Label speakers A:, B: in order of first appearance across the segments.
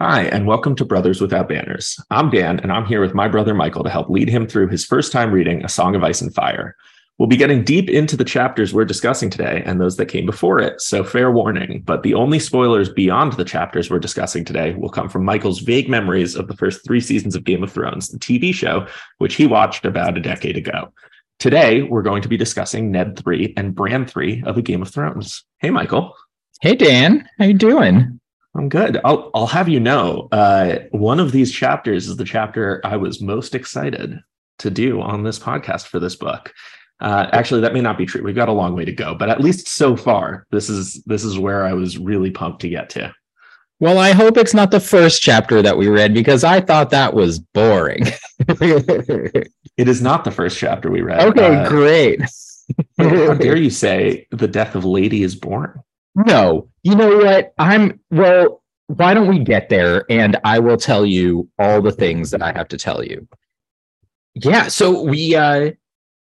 A: Hi, and welcome to Brothers Without Banners. I'm Dan, and I'm here with my brother Michael to help lead him through his first time reading A Song of Ice and Fire. We'll be getting deep into the chapters we're discussing today and those that came before it, so fair warning. But the only spoilers beyond the chapters we're discussing today will come from Michael's vague memories of the first three seasons of Game of Thrones, the TV show, which he watched about a decade ago. Today, we're going to be discussing Ned 3 and Bran 3 of A Game of Thrones. Hey, Michael.
B: Hey, Dan. How you doing?
A: I'm good. I'll I'll have you know, uh, one of these chapters is the chapter I was most excited to do on this podcast for this book. Uh, actually, that may not be true. We've got a long way to go, but at least so far, this is this is where I was really pumped to get to.
B: Well, I hope it's not the first chapter that we read because I thought that was boring.
A: it is not the first chapter we read.
B: Okay, uh, great.
A: how dare you say the death of Lady is born?
B: No, you know what? I'm well. Why don't we get there, and I will tell you all the things that I have to tell you. Yeah. So we uh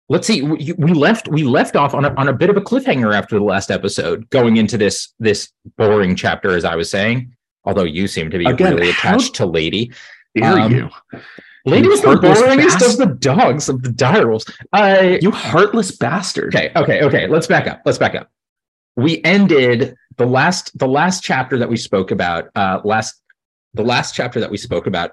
B: let's see. We, we left we left off on a on a bit of a cliffhanger after the last episode, going into this this boring chapter, as I was saying. Although you seem to be Again, really attached to Lady.
A: Dare um, you?
B: Lady was the boringest bast- of the dogs of the direwolves.
A: Uh, you heartless bastard.
B: Okay, okay, okay. Let's back up. Let's back up we ended the last the last chapter that we spoke about uh last the last chapter that we spoke about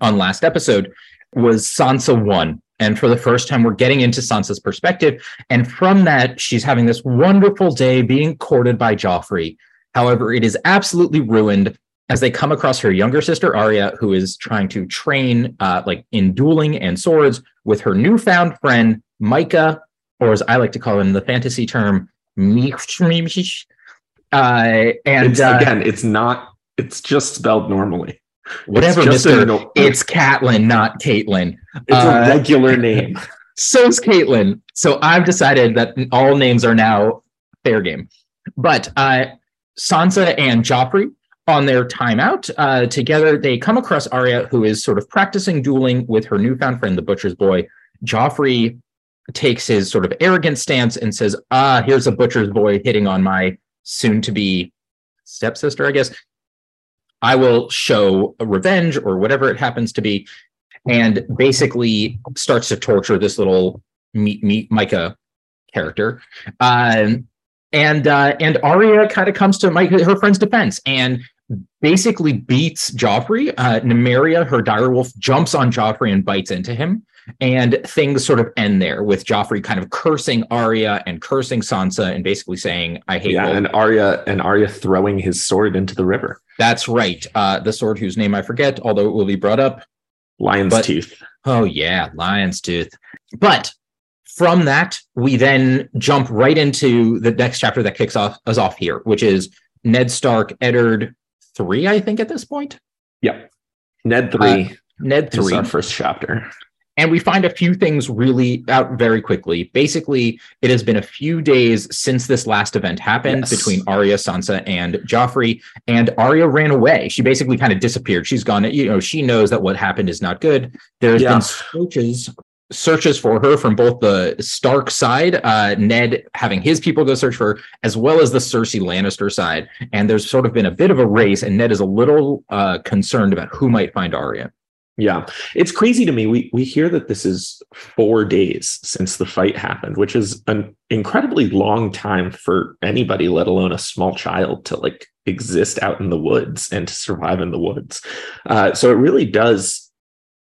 B: on last episode was Sansa 1 and for the first time we're getting into Sansa's perspective. And from that she's having this wonderful day being courted by Joffrey. However it is absolutely ruined as they come across her younger sister Arya who is trying to train uh like in dueling and swords with her newfound friend Mycah or as I like to call him in the fantasy term uh, and
A: it's, uh, again, it's not. It's just spelled normally.
B: Whatever, it's Mister. No- it's Catelyn, not Caitlin.
A: It's uh, a regular name.
B: so's Caitlin. So I've decided that all names are now fair game. But uh, Sansa and Joffrey on their timeout uh, together, they come across Arya, who is sort of practicing dueling with her newfound friend, the Butcher's Boy. Joffrey takes his sort of arrogant stance and says, ah, here's a butcher's boy hitting on my soon to be stepsister, I guess. I will show revenge or whatever it happens to be. And basically starts to torture this little meet, meet Mycah character. Um, and uh, and Arya kind of comes to Mycah, her friend's defense and basically beats Joffrey. Uh, Nymeria, her direwolf, jumps on Joffrey and bites into him and things sort of end there with Joffrey kind of cursing Arya and cursing Sansa and basically saying, "I hate."
A: Yeah, and Arya and Arya throwing his sword into the river.
B: That's right. Uh, the sword whose name I forget, although it will be brought up.
A: Lion's but, Tooth.
B: Oh yeah, Lion's Tooth. But from that, we then jump right into the next chapter that kicks off us off here, which is Ned Stark, Eddard three, I think, at this point.
A: Yep. Ned three. Uh,
B: Ned three.
A: our first chapter.
B: And we find a few things really out very quickly. Basically, it has been a few days since this last event happened yes. between Arya, Sansa, and Joffrey. And Arya ran away. She basically kind of disappeared. She's gone. You know, she knows that what happened is not good. There's yeah. been searches searches for her from both the Stark side, uh, Ned having his people go search for her, as well as the Cersei Lannister side. And there's sort of been a bit of a race, and Ned is a little uh, concerned about who might find Arya.
A: Yeah, it's crazy to me. We we hear that this is four days since the fight happened, which is an incredibly long time for anybody, let alone a small child, to like exist out in the woods and to survive in the woods. Uh, so it really does.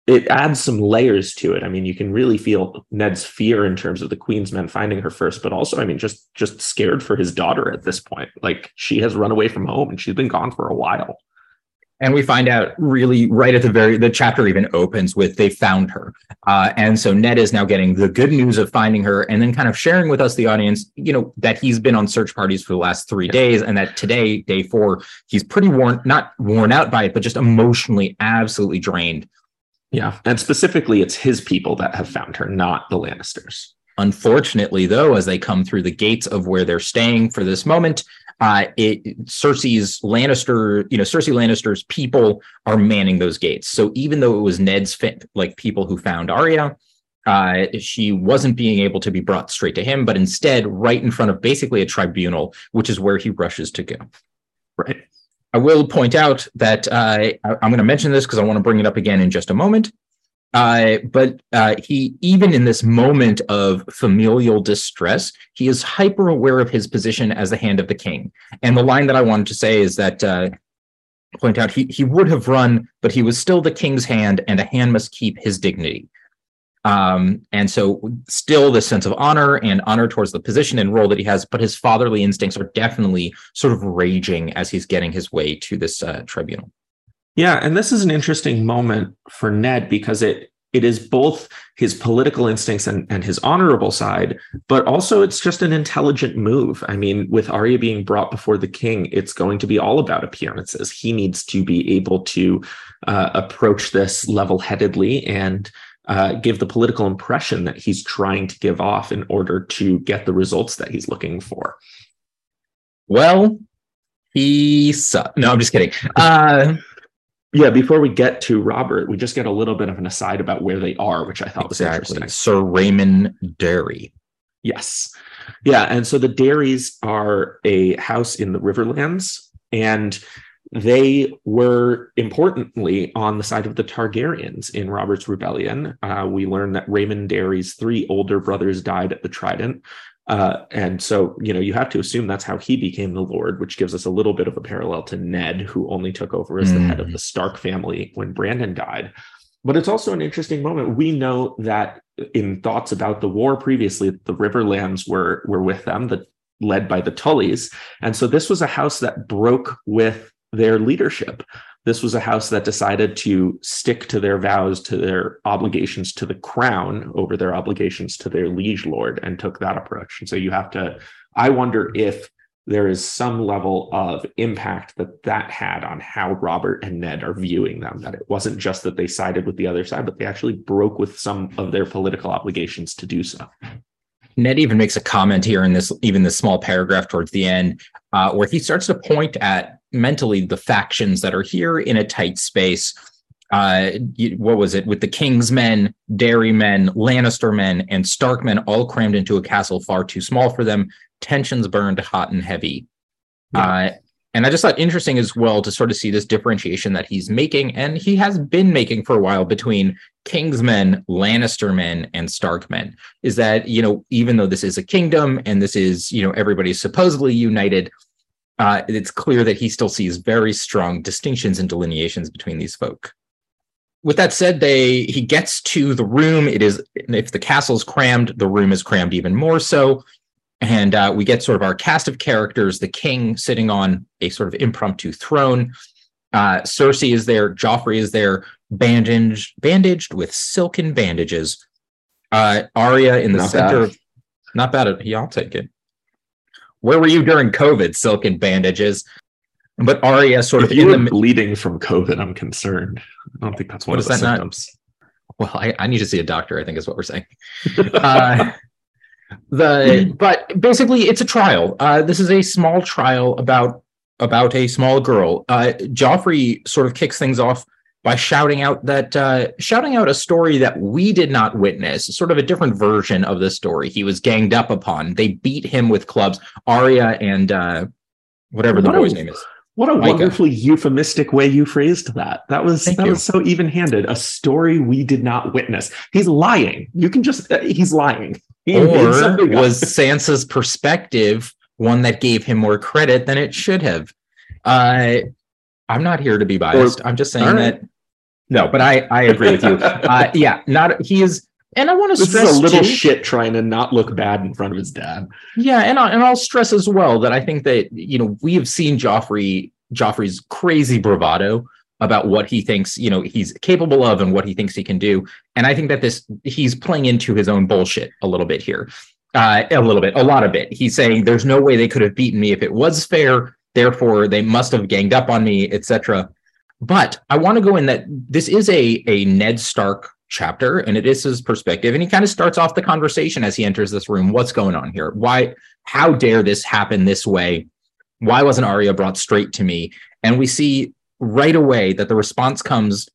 A: It adds some layers to it. I mean, you can really feel Ned's fear in terms of the Queen's men finding her first, but also, I mean, just just scared for his daughter at this point. Like she has run away from home and she's been gone for a while
B: and we find out really right at the very the chapter even opens with they found her. Uh, and so ned is now getting the good news of finding her and then kind of sharing with us the audience you know that he's been on search parties for the last three days and that today day four he's pretty worn not worn out by it but just emotionally absolutely drained.
A: Yeah. And specifically it's his people that have found her not the lannisters.
B: Unfortunately, though, as they come through the gates of where they're staying for this moment, uh, it, Cersei's Lannister, you know, Cersei Lannister's people are manning those gates. So even though it was Ned's fit, like people who found Arya, uh, she wasn't being able to be brought straight to him, but instead right in front of basically a tribunal, which is where he rushes to go.
A: Right.
B: I will point out that uh, I, am going to mention this because I want to bring it up again in just a moment. Uh, but uh, he, even in this moment of familial distress, he is hyper aware of his position as the hand of the king. And the line that I wanted to say is that uh, point out he he would have run, but he was still the king's hand, and a hand must keep his dignity. Um, and so still this sense of honor and honor towards the position and role that he has, but his fatherly instincts are definitely sort of raging as he's getting his way to this uh, tribunal.
A: Yeah, and this is an interesting moment for Ned because it it is both his political instincts and, and his honorable side, but also it's just an intelligent move. I mean, with Arya being brought before the king, it's going to be all about appearances. He needs to be able to uh, approach this level headedly and uh, give the political impression that he's trying to give off in order to get the results that he's looking for.
B: Well, he sucked. No, I'm just kidding. Uh,
A: yeah, before we get to Robert, we just get a little bit of an aside about where they are, which I thought exactly. was interesting.
B: Sir Raymond Darry.
A: Yes. Yeah. And so the Darrys are a house in the Riverlands, and they were importantly on the side of the Targaryens in Robert's rebellion. Uh, we learn that Raymond Darry's three older brothers died at the Trident. Uh, and so, you know, you have to assume that's how he became the Lord, which gives us a little bit of a parallel to Ned, who only took over as mm. the head of mm. the Stark family when Brandon died. But it's also an interesting moment. We know that in thoughts about the war previously, the Riverlands were were with them, the, led by the Tullys, and so this was a house that broke with their leadership. This was a house that decided to stick to their vows, to their obligations to the crown over their obligations to their liege lord, and took that approach. And so you have to, I wonder if there is some level of impact that that had on how Robert and Ned are viewing them. That it wasn't just that they sided with the other side, but they actually broke with some of their political obligations to do so.
B: Ned even makes a comment here in this, even this small paragraph towards the end, uh, where he starts to point at mentally the factions that are here in a tight space. Uh, what was it with the King's men, Darry men, Lannister men, and Stark men all crammed into a castle far too small for them? Tensions burned hot and heavy. Yeah. Uh, and I just thought interesting as well to sort of see this differentiation that he's making, and he has been making for a while between Kingsmen, Lannister men, and Stark men. Is that, you know, even though this is a kingdom and this is, you know, everybody's supposedly united, uh, it's clear that he still sees very strong distinctions and delineations between these folk. With that said, they he gets to the room. It is if the castle's crammed, the room is crammed even more so, and uh, we get sort of our cast of characters: the king sitting on a sort of impromptu throne. Uh, Cersei is there. Joffrey is there, bandaged, bandaged with silken bandages. Uh, Arya in the not center. Bad. Not bad. Yeah, I'll take it. Where were you during COVID? Silken bandages. But Arya sort
A: if
B: of
A: you were the, bleeding from COVID. I'm concerned. I don't think that's one of the symptoms.
B: Not? Well, I, I, need to see a doctor. I think is what we're saying. uh, the but basically, it's a trial. Uh, this is a small trial about about a small girl. Uh, Joffrey sort of kicks things off by shouting out that uh, shouting out a story that we did not witness, sort of a different version of the story. He was ganged up upon. They beat him with clubs. Arya and uh, whatever the what boy's a, name is.
A: What a Mycah. wonderfully euphemistic way you phrased that. That was Thank that you. was so even-handed. A story we did not witness. He's lying. You can just uh, he's lying. He
B: or was Sansa's perspective one that gave him more credit than it should have? Uh, I'm not here to be biased. Or, I'm just saying right. that no, but I I agree with you. Uh, yeah, not he is, and I want to stress
A: is a little
B: too,
A: shit trying to not look bad in front of his dad.
B: Yeah, and I, and I'll stress as well that I think that you know we have seen Joffrey Joffrey's crazy bravado about what he thinks you know he's capable of and what he thinks he can do, and I think that this he's playing into his own bullshit a little bit here. Uh, a little bit, a lot of it. He's saying there's no way they could have beaten me if it was fair. Therefore, they must have ganged up on me, etc. But I want to go in that this is a, a Ned Stark chapter and it is his perspective. And he kind of starts off the conversation as he enters this room. What's going on here? Why, how dare this happen this way? Why wasn't Arya brought straight to me? And we see right away that the response comes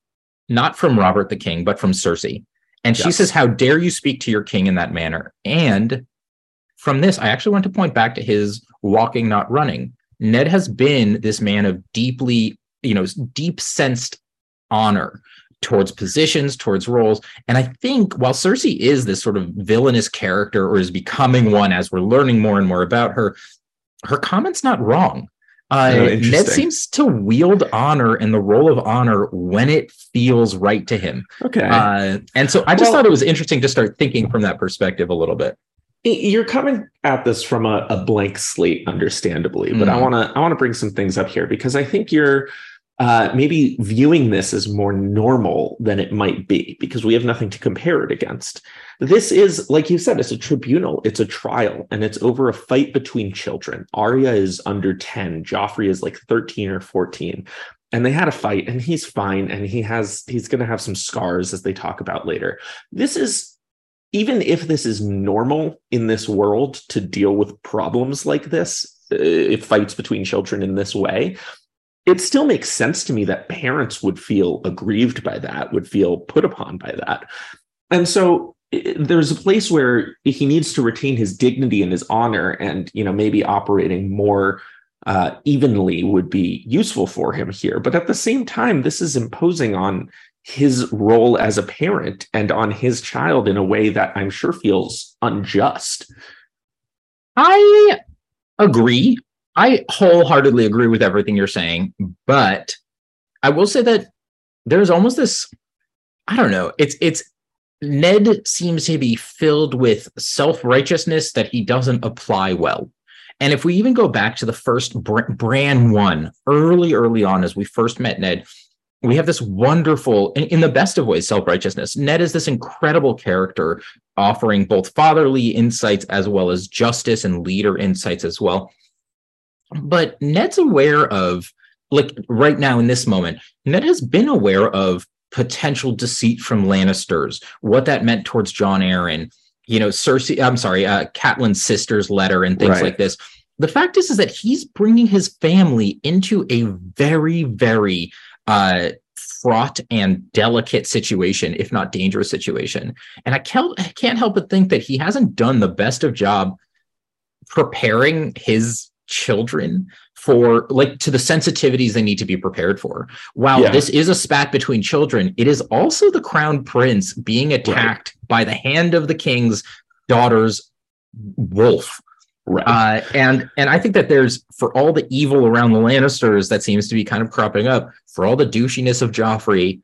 B: not from Robert the King, but from Cersei. And yes. she says, How dare you speak to your king in that manner? And from this, I actually want to point back to his walking, not running Ned has been this man of deeply, you know, deep sensed honor towards positions, towards roles. And I think while Cersei is this sort of villainous character or is becoming one as we're learning more and more about her, her comment's not wrong. Uh, oh, Ned seems to wield honor and the role of honor when it feels right to him.
A: Okay.
B: Uh, and so I just well, thought it was interesting to start thinking from that perspective a little bit.
A: You're coming at this from a, a blank slate, understandably, but mm. I want to I want to bring some things up here because I think you're uh, maybe viewing this as more normal than it might be because we have nothing to compare it against. This is, like you said, it's a tribunal, it's a trial, and it's over a fight between children. Arya is under 10, Joffrey is like 13 or 14. And they had a fight, and he's fine, and he has he's gonna have some scars as they talk about later. This is even if this is normal in this world to deal with problems like this, uh, fights between children in this way, it still makes sense to me that parents would feel aggrieved by that, would feel put upon by that. And so there's a place where he needs to retain his dignity and his honor and you know maybe operating more uh, evenly would be useful for him here but at the same time this is imposing on his role as a parent and on his child in a way that i'm sure feels unjust
B: i agree i wholeheartedly agree with everything you're saying but i will say that there's almost this i don't know it's it's Ned seems to be filled with self righteousness that he doesn't apply well. And if we even go back to the first Bran one, early, early on, as we first met Ned, we have this wonderful, in, the best of ways, self righteousness. Ned is this incredible character offering both fatherly insights as well as justice and leader insights as well. But Ned's aware of, like right now in this moment, Ned has been aware of potential deceit from Lannisters, what that meant towards Jon Arryn, you know, Cersei, I'm sorry, uh, Catelyn's sister's letter and things right. like this. The fact is, is that he's bringing his family into a very, very uh, fraught and delicate situation, if not dangerous situation. And I can't, I can't help but think that he hasn't done the best of job preparing his children for like to the sensitivities they need to be prepared for. While yeah. this is a spat between children, it is also the crown prince being attacked right. by the hand of the king's daughter's wolf. Right. Uh, and and I think that there's for all the evil around the Lannisters that seems to be kind of cropping up, for all the douchiness of Joffrey,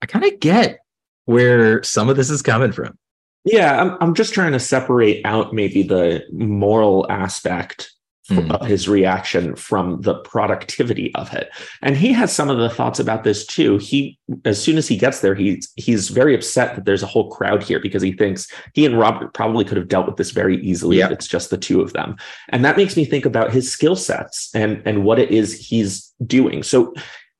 B: I kind of get where some of this is coming from.
A: Yeah, I'm I'm just trying to separate out maybe the moral aspect mm. his reaction from the productivity of it. And he has some of the thoughts about this too. He, as soon as he gets there, he's he's very upset that there's a whole crowd here because he thinks he and Robert probably could have dealt with this very easily yeah. if it's just the two of them. And that makes me think about his skill sets and and what it is he's doing. So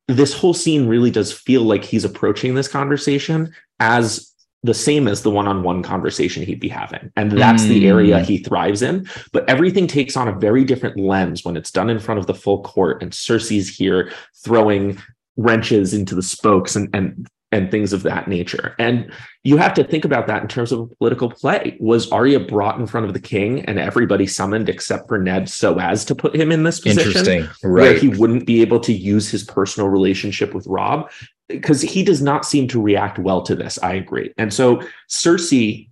A: this whole scene really does feel like he's approaching this conversation as the same as the one-on-one conversation he'd be having and that's mm. the area mm. he thrives in but everything takes on a very different lens when it's done in front of the full court and cersei's here throwing wrenches into the spokes and and and things of that nature and you have to think about that in terms of a political play was Arya brought in front of the king and everybody summoned except for Ned so as to put him in this position right. where he wouldn't be able to use his personal relationship with Robb because he does not seem to react well to this. I agree. And so Cersei,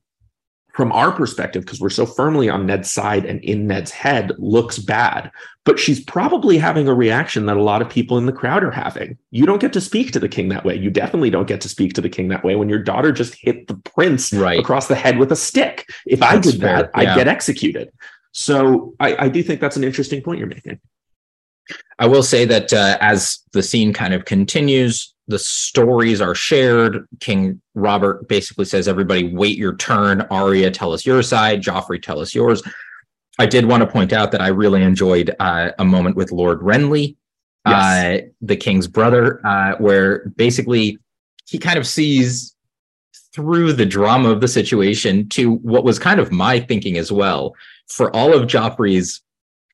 A: from our perspective, because we're so firmly on Ned's side and in Ned's head, looks bad. But she's probably having a reaction that a lot of people in the crowd are having. You don't get to speak to the king that way. You definitely don't get to speak to the king that way when your daughter just hit the prince right. across the head with a stick. If that's I did fair. that, yeah. I'd get executed. So I, I do think that's an interesting point you're making.
B: I will say that uh, as the scene kind of continues, the stories are shared. King Robert basically says, everybody wait your turn. Arya, tell us your side. Joffrey, tell us yours. I did want to point out that I really enjoyed uh, a moment with Lord Renly, yes. uh, the king's brother, uh, where basically he kind of sees through the drama of the situation to what was kind of my thinking as well. For all of Joffrey's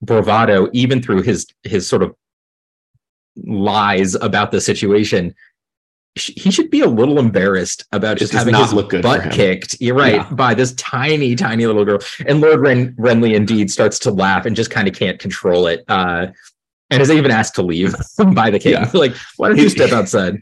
B: bravado, even through his his sort of lies about the situation he should be a little embarrassed about just having his butt kicked. You're right yeah. by this tiny, tiny little girl. And Lord Ren- Renly indeed starts to laugh and just kind of can't control it. Uh, and is even asked to leave by the king. Yeah. Like, why don't you step outside?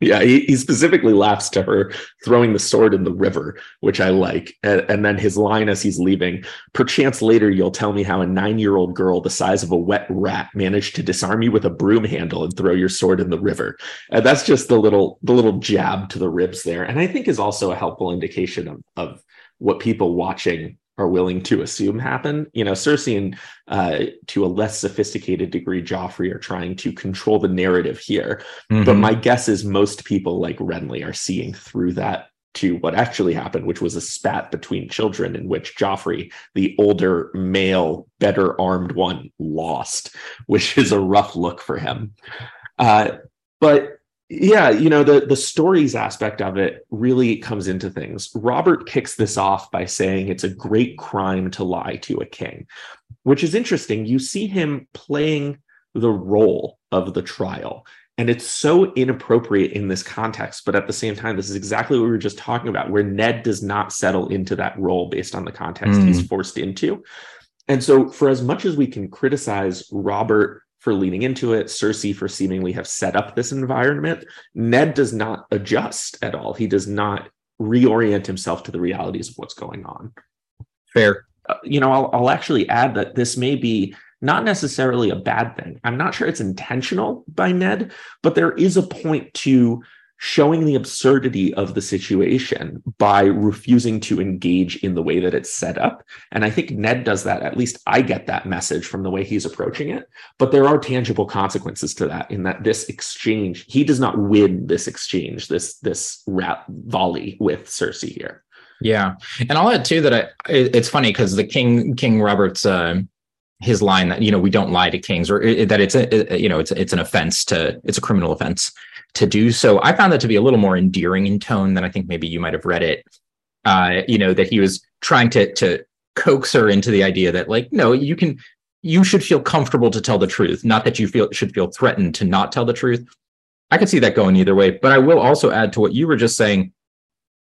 A: Yeah, he, he, specifically laughs to her throwing the sword in the river, which I like. And, and, then his line as he's leaving, perchance later you'll tell me how a nine-year-old girl the size of a wet rat managed to disarm you with a broom handle and throw your sword in the river. And that's just the little the little jab to the ribs there. And I think is also a helpful indication of, of what people watching are willing to assume happen. You know, Cersei and uh, to a less sophisticated degree, Joffrey are trying to control the narrative here. Mm-hmm. But my guess is most people like Renly are seeing through that to what actually happened, which was a spat between children in which Joffrey, the older male, better armed one, lost, which is a rough look for him. Uh, but yeah you know the the stories aspect of it really comes into things. Robert kicks this off by saying it's a great crime to lie to a king which is interesting. You see him playing the role of the trial and it's so inappropriate in this context but at the same time this is exactly what we were just talking about where ned does not settle into that role based on the context mm. he's forced into. And so for as much as we can criticize robert for leaning into it, Cersei for seemingly have set up this environment. Ned does not adjust at all. He does not reorient himself to the realities of what's going on.
B: Fair.
A: Uh, you know, I'll, I'll actually add that this may be not necessarily a bad thing. I'm not sure it's intentional by Ned, but there is a point to showing the absurdity of the situation by refusing to engage in the way that it's set up. And I think Ned does that. At least I get that message from the way he's approaching it. But there are tangible consequences to that in that this exchange, he does not win this exchange, this this rap volley with Cersei here.
B: Yeah. And I'll add too that I, it's funny because the King King Robert's uh, his line that you know we don't lie to kings or that it's a you know it's it's an offense to it's a criminal offense to do so. I found that to be a little more endearing in tone than I think maybe you might have read it. Uh, you know, that he was trying to to coax her into the idea that like, no, you can you should feel comfortable to tell the truth, not that you feel should feel threatened to not tell the truth. I could see that going either way, but I will also add to what you were just saying.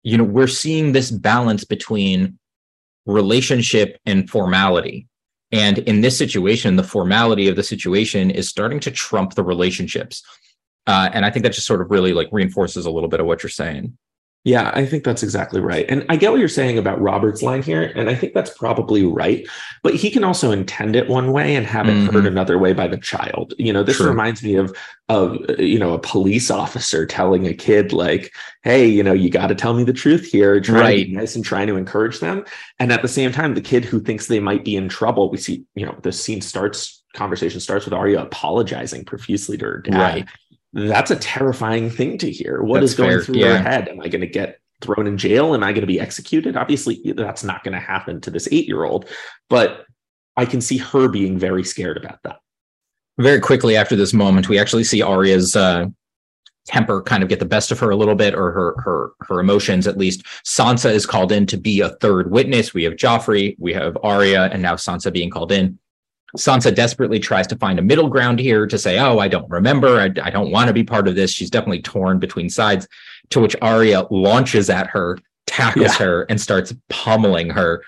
B: You know, we're seeing this balance between relationship and formality. And in this situation, the formality of the situation is starting to trump the relationships. Uh, and I think that just sort of really like reinforces a little bit of what you're saying.
A: Yeah, I think that's exactly right. And I get what you're saying about Robert's line here. And I think that's probably right. But he can also intend it one way and have it mm-hmm. heard another way by the child. You know, this True. reminds me of, of, you know, a police officer telling a kid, like, hey, you know, you got to tell me the truth here, trying right. to be nice and trying to encourage them. And at the same time, the kid who thinks they might be in trouble, we see, you know, the scene starts, conversation starts with Arya apologizing profusely to her dad. Right that's a terrifying thing to hear. What that's is going fair. through yeah. her head? Am I going to get thrown in jail? Am I going to be executed? Obviously, that's not going to happen to this eight year old, but I can see her being very scared about that.
B: Very quickly after this moment, we actually see Arya's uh, temper kind of get the best of her a little bit, or her her her emotions at least. Sansa is called in to be a third witness. We have Joffrey, we have Arya, and now Sansa being called in. Sansa desperately tries to find a middle ground here to say, "Oh, I don't remember. I, I don't want to be part of this." She's definitely torn between sides. To which Arya launches at her, tackles yeah. her, and starts pummeling her.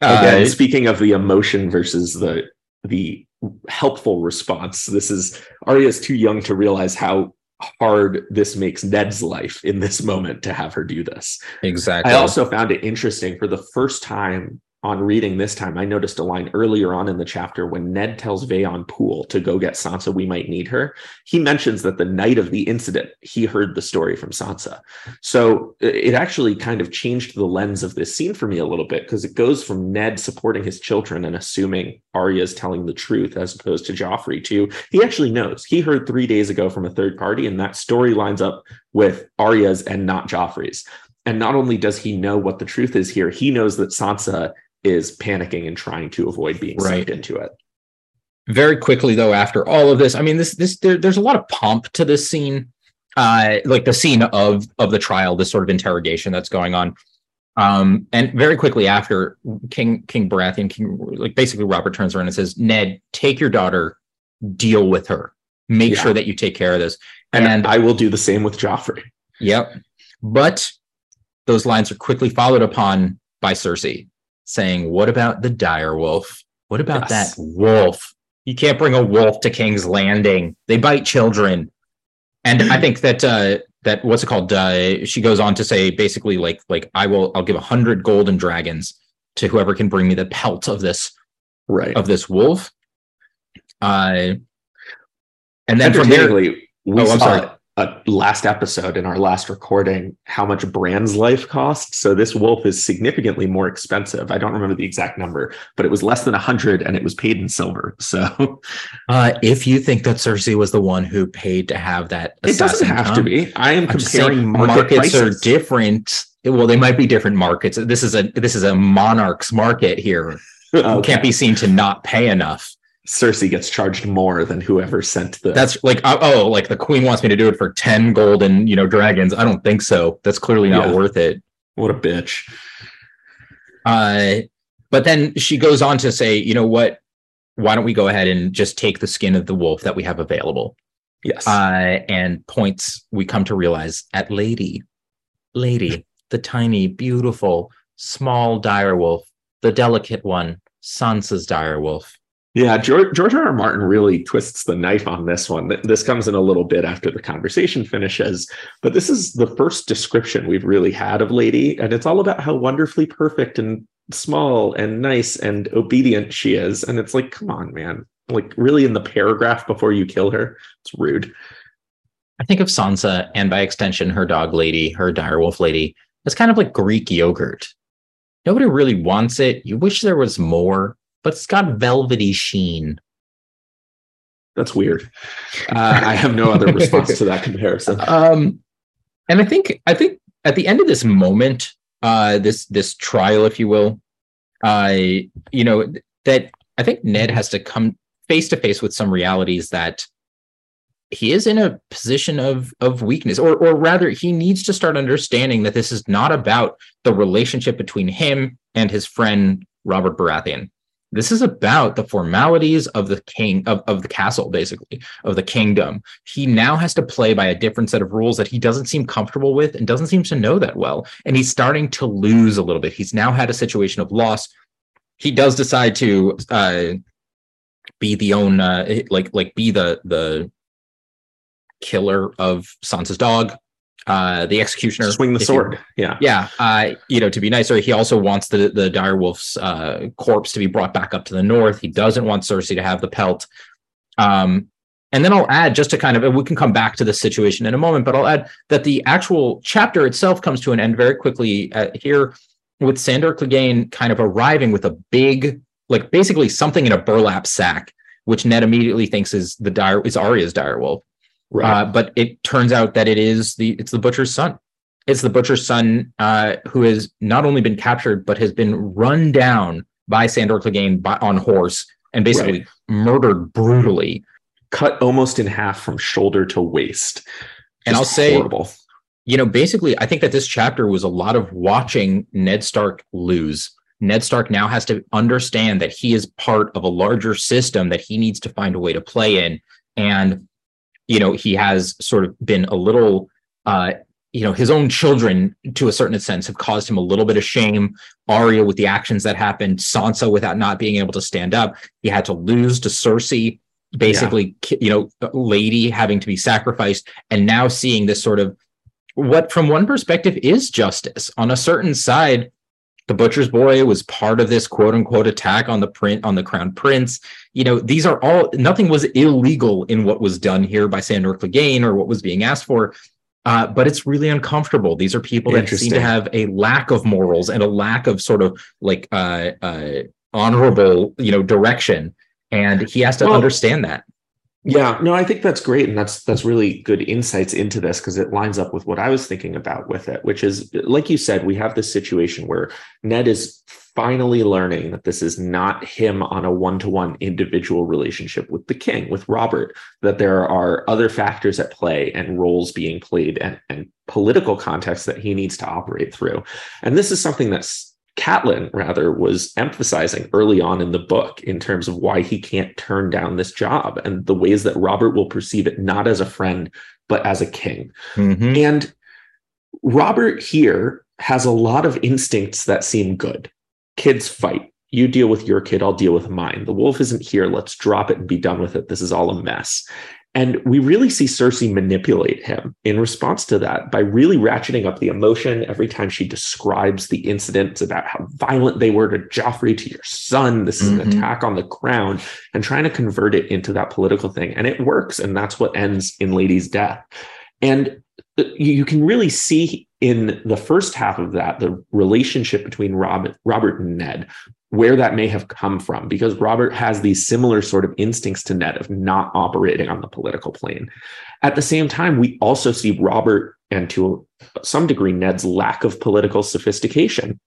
A: Again, uh, speaking of the emotion versus the the helpful response, this is Arya's too young to realize how hard this makes Ned's life in this moment to have her do this.
B: Exactly.
A: I also found it interesting for the first time on reading this time, I noticed a line earlier on in the chapter when Ned tells Vayon Poole to go get Sansa, we might need her. He mentions that the night of the incident, he heard the story from Sansa. So it actually kind of changed the lens of this scene for me a little bit because it goes from Ned supporting his children and assuming Arya's telling the truth as opposed to Joffrey to he actually knows. He heard three days ago from a third party, and that story lines up with Arya's and not Joffrey's. And not only does he know what the truth is here, he knows that Sansa is panicking and trying to avoid being right. sucked into it.
B: Very quickly, though, after all of this, I mean, this this there, there's a lot of pomp to this scene, uh, like the scene of of the trial, this sort of interrogation that's going on. Um, and very quickly after King King Baratheon, King like basically Robert turns around and says, "Ned, take your daughter, deal with her." Make
A: Yeah.
B: sure that you take care of this.
A: And,
B: And-
A: I will do the same with Joffrey.
B: Yep. But those lines are quickly followed upon by Cersei saying, What about the dire wolf? What about
A: Yes.
B: that wolf? You can't bring a wolf to King's Landing. They bite children. And I think that uh that what's it called? Uh she goes on to say basically like like I will I'll give a hundred golden dragons to whoever can bring me the pelt of this
A: Right.
B: of this wolf. Uh and then from there
A: we
B: Oh, I'm sorry.
A: A last episode in our last recording how much Bran's life cost. So this wolf is significantly more expensive. I don't remember the exact number, but it was less than a hundred, and it was paid in silver. So
B: uh if you think that Cersei was the one who paid to have that
A: it doesn't have
B: come,
A: to be. I am
B: I'm
A: comparing market
B: markets
A: prices.
B: are different. Well, they might be different markets. This is a this is a monarch's market here.
A: Okay.
B: can't be seen to not pay enough.
A: Cersei gets charged more than whoever sent the.
B: That's like oh, like the queen wants me to do it for ten golden, you know, dragons. I don't think so. That's clearly not
A: Yeah.
B: worth it.
A: what a bitch.
B: Uh, but then she goes on to say, you know what? Why don't we go ahead and just take the skin of the wolf that we have available?
A: Yes.
B: uh, and points we come to realize at Lady, Lady, the tiny, beautiful, small direwolf, the delicate one, Sansa's direwolf.
A: Yeah, George, George R. R. Martin really twists the knife on this one. This comes in a little bit after the conversation finishes, but this is the first description we've really had of Lady, and it's all about how wonderfully perfect and small and nice and obedient she is. And it's like, come on, man. Like, really, in the paragraph before you kill her, it's rude.
B: I think of Sansa and by extension her dog lady, her direwolf lady, as kind of like Greek yogurt. Nobody really wants it. You wish there was more, but it's got velvety sheen.
A: That's weird. Uh, I have no other response to that comparison.
B: Um, and I think I think at the end of this moment, uh, this this trial, if you will, I you know that I think Ned has to come face to face with some realities that he is in a position of of weakness, or or rather, he needs to start understanding that this is not about the relationship between him and his friend Robert Baratheon. This is about the formalities of the king of, of the castle, basically, of the kingdom. He now has to play by a different set of rules that he doesn't seem comfortable with and doesn't seem to know that well. And he's starting to lose a little bit. He's now had a situation of loss. He does decide to uh, be the own, uh, like, like be the the killer of Sansa's dog, uh, the executioner.
A: Swing the
B: if you-
A: sword. Yeah.
B: yeah, uh, you know, to be nicer, he also wants the the direwolf's uh, corpse to be brought back up to the north. He doesn't want Cersei to have the pelt. Um, and then I'll add just to kind of, and we can come back to this situation in a moment, but I'll add that the actual chapter itself comes to an end very quickly uh, here with Sandor Clegane kind of arriving with a big, like basically something in a burlap sack, which Ned immediately thinks is the dire is Arya's direwolf.
A: Right.
B: Uh, but it turns out that it is the it's the butcher's son. It's the butcher's son uh, who has not only been captured but has been run down by Sandor Clegane by, on horse and basically
A: Right.
B: murdered brutally.
A: Cut almost in half from shoulder to waist.
B: And I'll say-
A: horrible.
B: You know, basically, I think that this chapter was a lot of watching Ned Stark lose. Ned Stark now has to understand that he is part of a larger system that he needs to find a way to play in. And, you know, he has sort of been a little, uh, you know, his own children, to a certain sense, have caused him a little bit of shame. Arya with the actions that happened, Sansa without not being able to stand up. He had to lose to Cersei, basically, ki- you know, lady having to be sacrificed. And now seeing this sort of what from one perspective is justice on a certain side the butcher's boy was part of this quote unquote attack on the print on the crown prince you know these are all nothing was illegal in what was done here by sandor clegane or what was being asked for uh, but it's really uncomfortable. These are people that seem to have a lack of morals and a lack of sort of like uh, uh, honorable you know direction and he has to
A: Well,
B: understand that
A: Yeah, no, I think that's great, and that's that's really good insights into this because it lines up with what I was thinking about with it, which is like you said, we have this situation where Ned is finally learning that this is not him on a one-to-one individual relationship with the king, with Robert, that there are other factors at play and roles being played and, and political context that he needs to operate through. And this is something that's Catelyn, rather, was emphasizing early on in the book in terms of why he can't turn down this job and the ways that Robert will perceive it not as a friend, but as a king. Mm-hmm. And Robert here has a lot of instincts that seem good. Kids fight. You deal with your kid, I'll deal with mine. The wolf isn't here. Let's drop it and be done with it. This is all a mess. And we really see Cersei manipulate him in response to that by really ratcheting up the emotion every time she describes the incidents about how violent they were to Joffrey, to your son. This is mm-hmm. an attack on the crown, and trying to convert it into that political thing. And it works. And that's what ends in Lady's death. And you can really see in the first half of that the relationship between Robert, Robert and Ned, where that may have come from, because Robert has these similar sort of instincts to Ned of not operating on the political plane. At the same time, we also see Robert and to some degree Ned's lack of political sophistication,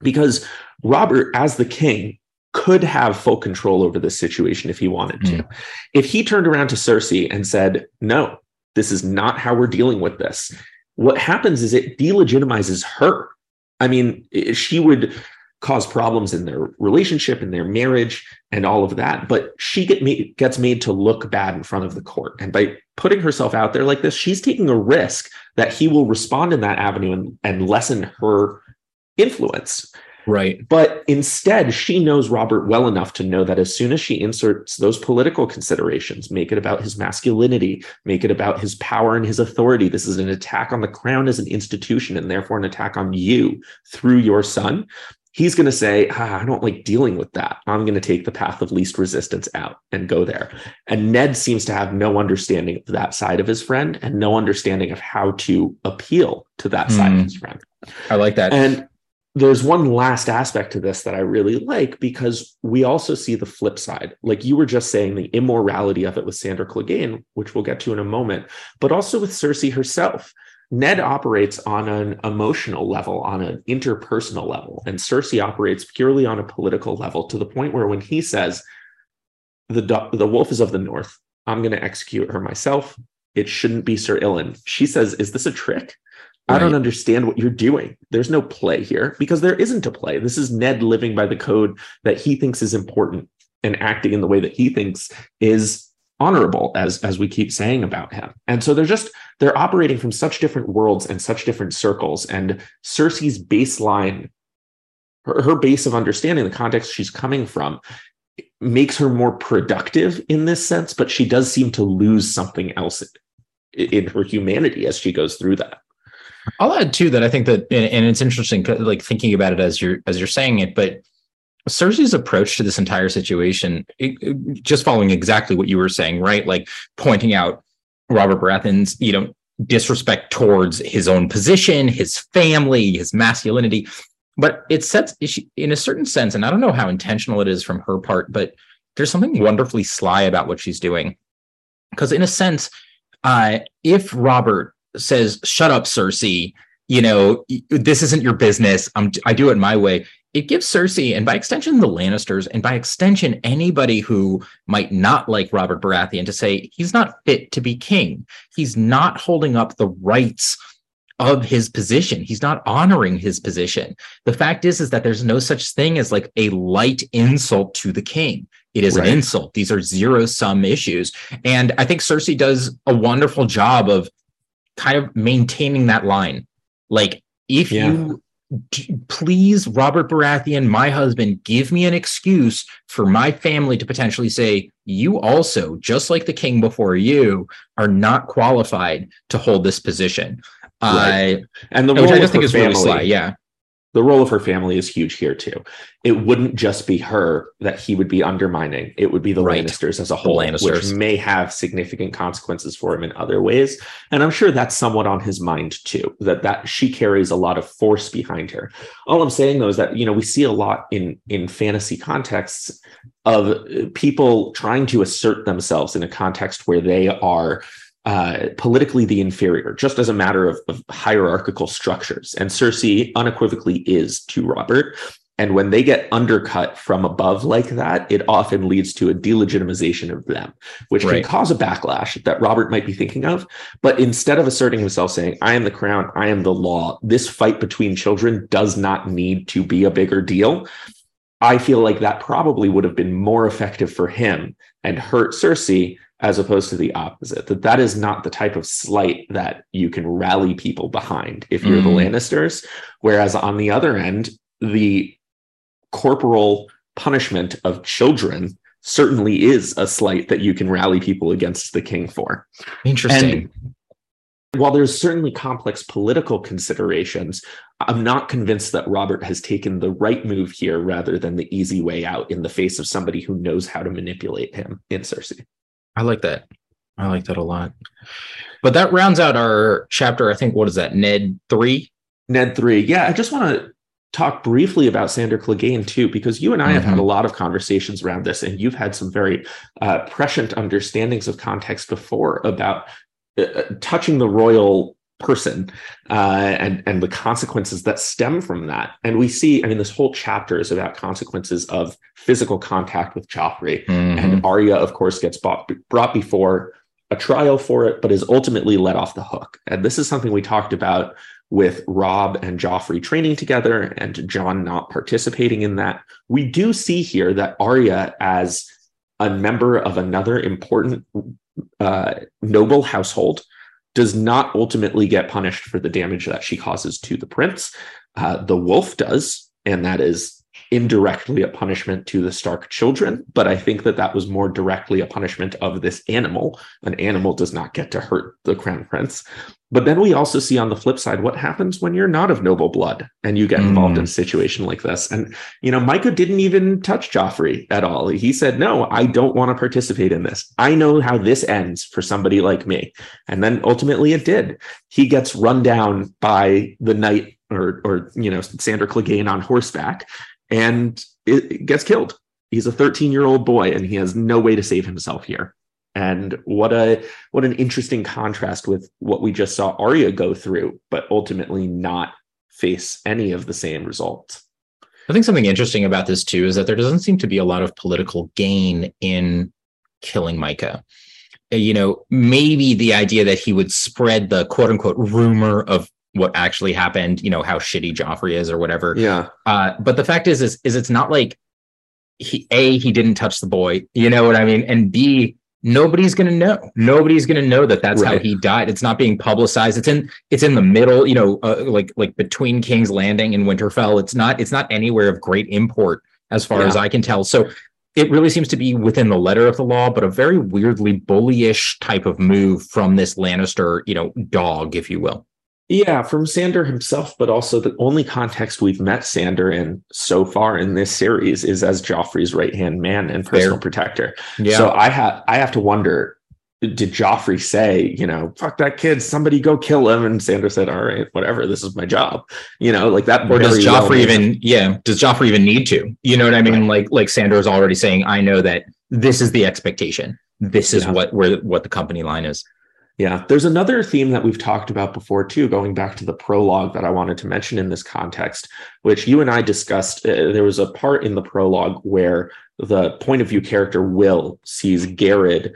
A: because Robert, as the king, could have full control over this situation if he wanted to. Mm. If he turned around to Cersei and said, No, this is not how we're dealing with this. What happens is it delegitimizes her. I mean, she would cause problems in their relationship, in their marriage, and all of that. But she get made, gets made to look bad in front of the court. And by putting herself out there like this, she's taking a risk that he will respond in that avenue and, and lessen her influence.
B: Right.
A: But instead, she knows Robert well enough to know that as soon as she inserts those political considerations, make it about his masculinity, make it about his power and his authority, this is an attack on the crown as an institution and therefore an attack on you through your son. He's going to say, ah, I don't like dealing with that. I'm going to take the path of least resistance out and go there. And Ned seems to have no understanding of that side of his friend and no understanding of how to appeal to that mm. side of hmm. his friend.
B: I like that.
A: And there's one last aspect to this that I really like because we also see the flip side. Like you were just saying, the immorality of it with Sandor Clegane, which we'll get to in a moment, but also with Cersei herself. Ned operates on an emotional level, on an interpersonal level, and Cersei operates purely on a political level to the point where when he says, the, the wolf is of the north, I'm going to execute her myself. It shouldn't be Sir Ilyn. She says, Is this a trick? Right. I don't understand what you're doing. There's no play here because there isn't a play. This is Ned living by the code that he thinks is important and acting in the way that he thinks is honorable as as we keep saying about him. And so they're just they're operating from such different worlds and such different circles and Cersei's baseline her, her base of understanding the context she's coming from makes her more productive in this sense, but she does seem to lose something else in her humanity as she goes through that.
B: I'll add too that I think that, and it's interesting, like thinking about it as you're as you're saying it, but Cersei's approach to this entire situation, it, it, just following exactly what you were saying, right? Like pointing out Robert Baratheon's, you know, disrespect towards his own position, his family, his masculinity. But it sets, in a certain sense, and I don't know how intentional it is from her part, but there's something wonderfully sly about what she's doing. Because in a sense, uh, if Robert says, "Shut up, Cersei," you know, this isn't your business. I'm, I do it my way. It gives Cersei, and by extension, the Lannisters, and by extension, anybody who might not like Robert Baratheon to say he's not fit to be king. He's not holding up the rights of his position. He's not honoring his position. The fact is, is that there's no such thing as like a light insult to the king. It is right. an insult. These are zero sum issues. And I think Cersei does a wonderful job of kind of maintaining that line. Like, if yeah. you please, Robert Baratheon, my husband, give me an excuse for my family to potentially say, you also, just like the king before you, are not qualified to hold this position. Right. Uh,
A: and the which I just think is family, really sly. Yeah the role of her family is huge here too. It wouldn't just be her that he would be undermining. It would be the right. Lannisters as a whole, which may have significant consequences for him in other ways. And I'm sure that's somewhat on his mind too, that that she carries a lot of force behind her. All I'm saying though is that, you know, we see a lot in in fantasy contexts of people trying to assert themselves in a context where they are uh, politically the inferior, just as a matter of, of, hierarchical structures. And Cersei unequivocally is to Robert. And when they get undercut from above like that, it often leads to a delegitimization of them, which
B: Right.
A: can cause a backlash that Robert might be thinking of. But instead of asserting himself saying, I am the crown, I am the law, this fight between children does not need to be a bigger deal. I feel like that probably would have been more effective for him and hurt Cersei as opposed to the opposite. That that is not the type of slight that you can rally people behind if you're the
B: Mm.
A: Lannisters. Whereas on the other end, the corporal punishment of children certainly is a slight that you can rally people against the king for.
B: Interesting.
A: While there's certainly complex political considerations, I'm not convinced that Robert has taken the right move here rather than the easy way out in the face of somebody who knows how to manipulate him in Cersei.
B: I like that. I like that a lot. But that rounds out our chapter. I think what is that? Ned three.
A: Ned three. Yeah, I just want to talk briefly about Sandor Clegane too, because you and I have had a lot of conversations around this, and you've had some very uh, prescient understandings of context before about uh, touching the royal person uh, and and the consequences that stem from that. And we see, I mean, this whole chapter is about consequences of physical contact with Joffrey.
B: Mhm.
A: And Arya, of course, gets bought, brought before a trial for it, but is ultimately let off the hook. And this is something we talked about with Robb and Joffrey training together and Jon not participating in that. We do see here that Arya, as a member of another important uh, noble household, does not ultimately get punished for the damage that she causes to the prince. Uh, the wolf does, and that is indirectly a punishment to the Stark children. But I think that that was more directly a punishment of this animal. An animal does not get to hurt the crown prince. But then we also see on the flip side what happens when you're not of noble blood and you get involved
B: Mm.
A: in a situation like this. And, you know, Mycah didn't even touch Joffrey at all. He said, No, I don't want to participate in this. I know how this ends for somebody like me. And then ultimately it did. He gets run down by the knight or, or you know, Sandor Clegane on horseback and it, it gets killed. He's a 13 year old boy and he has no way to save himself here. And what a what an interesting contrast with what we just saw Arya go through, but ultimately not face any of the same results.
B: I think something interesting about this too is that there doesn't seem to be a lot of political gain in killing Mycah. Uh, You know, maybe the idea that he would spread the quote unquote rumor of what actually happened, you know, how shitty Joffrey is or whatever.
A: Yeah.
B: Uh, but the fact is, is, is it's not like he a he didn't touch the boy. You know what I mean? And b nobody's gonna know. Nobody's gonna know that that's how he died. It's not being publicized. It's in it's in the middle. You know, uh, like like between King's Landing and Winterfell. It's not it's not anywhere of great import as far
A: Yeah.
B: as I can tell. So. It really seems to be within the letter of the law, but a very weirdly bullyish type of move from this Lannister, you know, dog, if you will.
A: Yeah, from Sandor himself, but also the only context we've met Sandor in so far in this series is as Joffrey's right hand man and personal
B: Fair.
A: protector.
B: Yeah.
A: So I have I have to wonder, did Joffrey say, you know, fuck that kid, somebody go kill him? And Sandor said, All right, whatever, this is my job. You know, like that.
B: or does
A: well
B: Joffrey
A: may
B: even yeah does Joffrey even need to you know what I mean like like Sandor is already saying I know that this is the expectation this is
A: Yeah.
B: what where what the company line is
A: Yeah, there's another theme that we've talked about before too, going back to the prologue that I wanted to mention in this context, which you and I discussed. Uh, there was a part in the prologue where the point of view character Will sees Garrett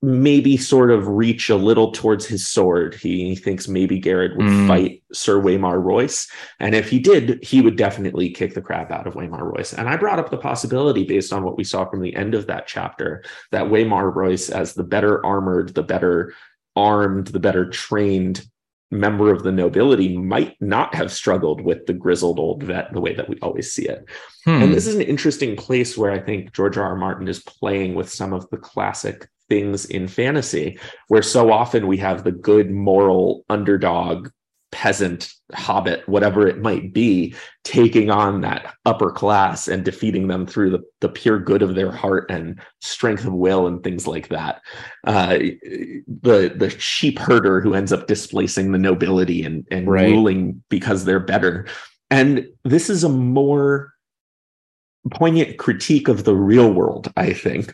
A: maybe sort of reach a little towards his sword. He thinks maybe Garrett would
B: Mm.
A: fight Sir Waymar Royce, and if he did, he would definitely kick the crap out of Waymar Royce. And I brought up the possibility based on what we saw from the end of that chapter that Waymar Royce, as the better armored, the better armed, the better trained member of the nobility, might not have struggled with the grizzled old vet the way that we always see it.
B: Hmm.
A: And this is an interesting place where I think George R. R. Martin is playing with some of the classic things in fantasy, where so often we have the good moral underdog peasant hobbit whatever it might be taking on that upper class and defeating them through the, the pure good of their heart and strength of will and things like that uh, the the sheep herder who ends up displacing the nobility and and
B: Right.
A: ruling because they're better and this is a more poignant critique of the real world i think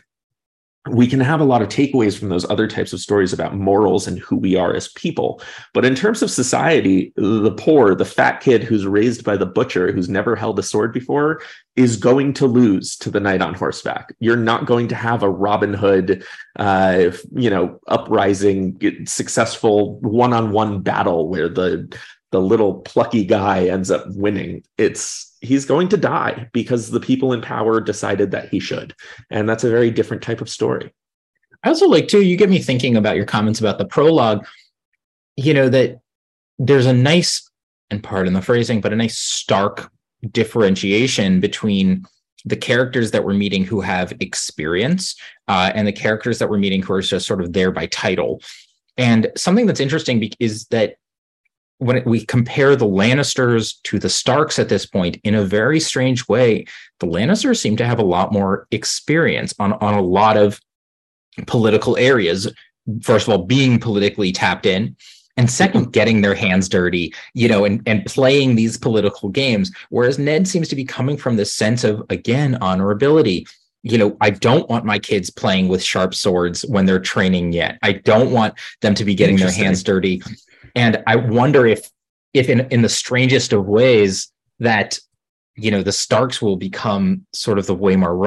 A: we can have a lot of takeaways from those other types of stories about morals and who we are as people. But in terms of society, the poor, the fat kid who's raised by the butcher, who's never held a sword before, is going to lose to the knight on horseback. You're not going to have a Robin Hood, uh, you know, uprising, successful one-on-one battle where the the little plucky guy ends up winning. It's he's going to die because the people in power decided that he should. And that's a very different type of story.
B: I also like too, you get me thinking about your comments about the prologue, you know, that there's a nice and pardon the phrasing, but a nice stark differentiation between the characters that we're meeting who have experience uh, and the characters that we're meeting who are just sort of there by title. And something that's interesting is that when we compare the Lannisters to the Starks at this point, in a very strange way, the Lannisters seem to have a lot more experience on, on a lot of political areas. First of all, being politically tapped in, and second, mm-hmm. getting their hands dirty, you know, and, and playing these political games. Whereas Ned seems to be coming from this sense of, again, honorability. You know, I don't want my kids playing with sharp swords when they're training yet. I don't want them to be getting their hands dirty and I wonder if if in, in the strangest of ways that you know the Starks will become sort of the Waymar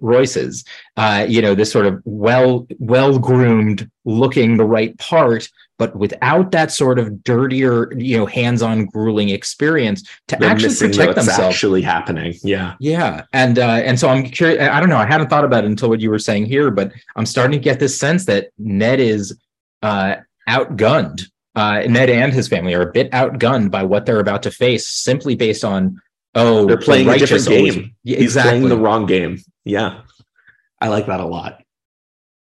B: Royces, uh, you know, this sort of well well groomed, looking the right part, but without that sort of dirtier, you know, hands on grueling experience to They're actually protect themselves.
A: Actually happening, yeah,
B: yeah, and uh, and so I'm curious. I don't know. I hadn't thought about it until what you were saying here, but I'm starting to get this sense that Ned is uh, outgunned uh, Ned and his family are a bit outgunned by what they're about to face simply based on oh
A: they're playing the a different game. yeah, He's exactly. playing the wrong game. Yeah, I like that a lot.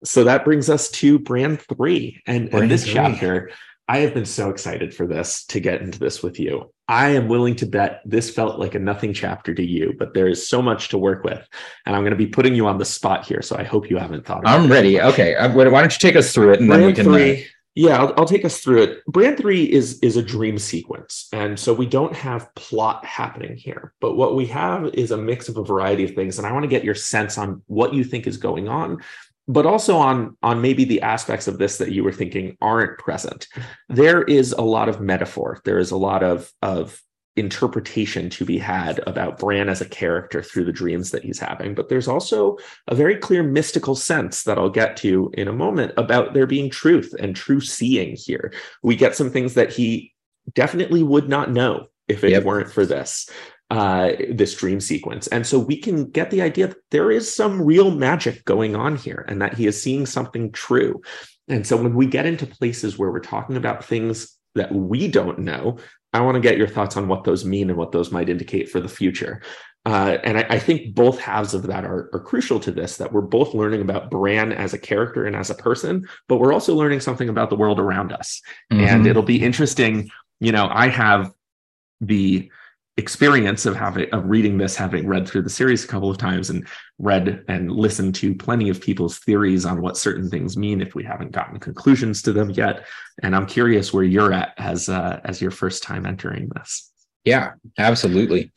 A: So that brings us to Bran three, and, and this 3. chapter. I have been so excited for this to get into this with you. I am willing to bet this felt like a nothing chapter to you, but there is so much to work with. And I'm going to be putting you on the spot here. So I hope you haven't thought
B: I'm ready. Okay. Uh, why don't you take us through it and Bran then we can. Three,
A: yeah, I'll, I'll, take us through it. Bran three is is a dream sequence, and so we don't have plot happening here. But what we have is a mix of a variety of things, and I want to get your sense on what you think is going on, but also on on maybe the aspects of this that you were thinking aren't present. There is a lot of metaphor. There is a lot of of interpretation to be had about Bran as a character through the dreams that he's having. But there's also a very clear mystical sense that I'll get to in a moment about there being truth and true seeing here. We get some things that he definitely would not know if it yep. weren't for this. Uh, this dream sequence. And so we can get the idea that there is some real magic going on here and that he is seeing something true. And so when we get into places where we're talking about things that we don't know, I want to get your thoughts on what those mean and what those might indicate for the future. Uh, and I, I, think both halves of that are, are, crucial to this that we're both learning about Bran as a character and as a person, but we're also learning something about the world around us. Mm-hmm. And it'll be interesting. You know, I have the experience of having of reading this having read through the series a couple of times and read and listened to plenty of people's theories on what certain things mean if we haven't gotten conclusions to them yet and i'm curious where you're at as uh, as your first time entering this
B: yeah absolutely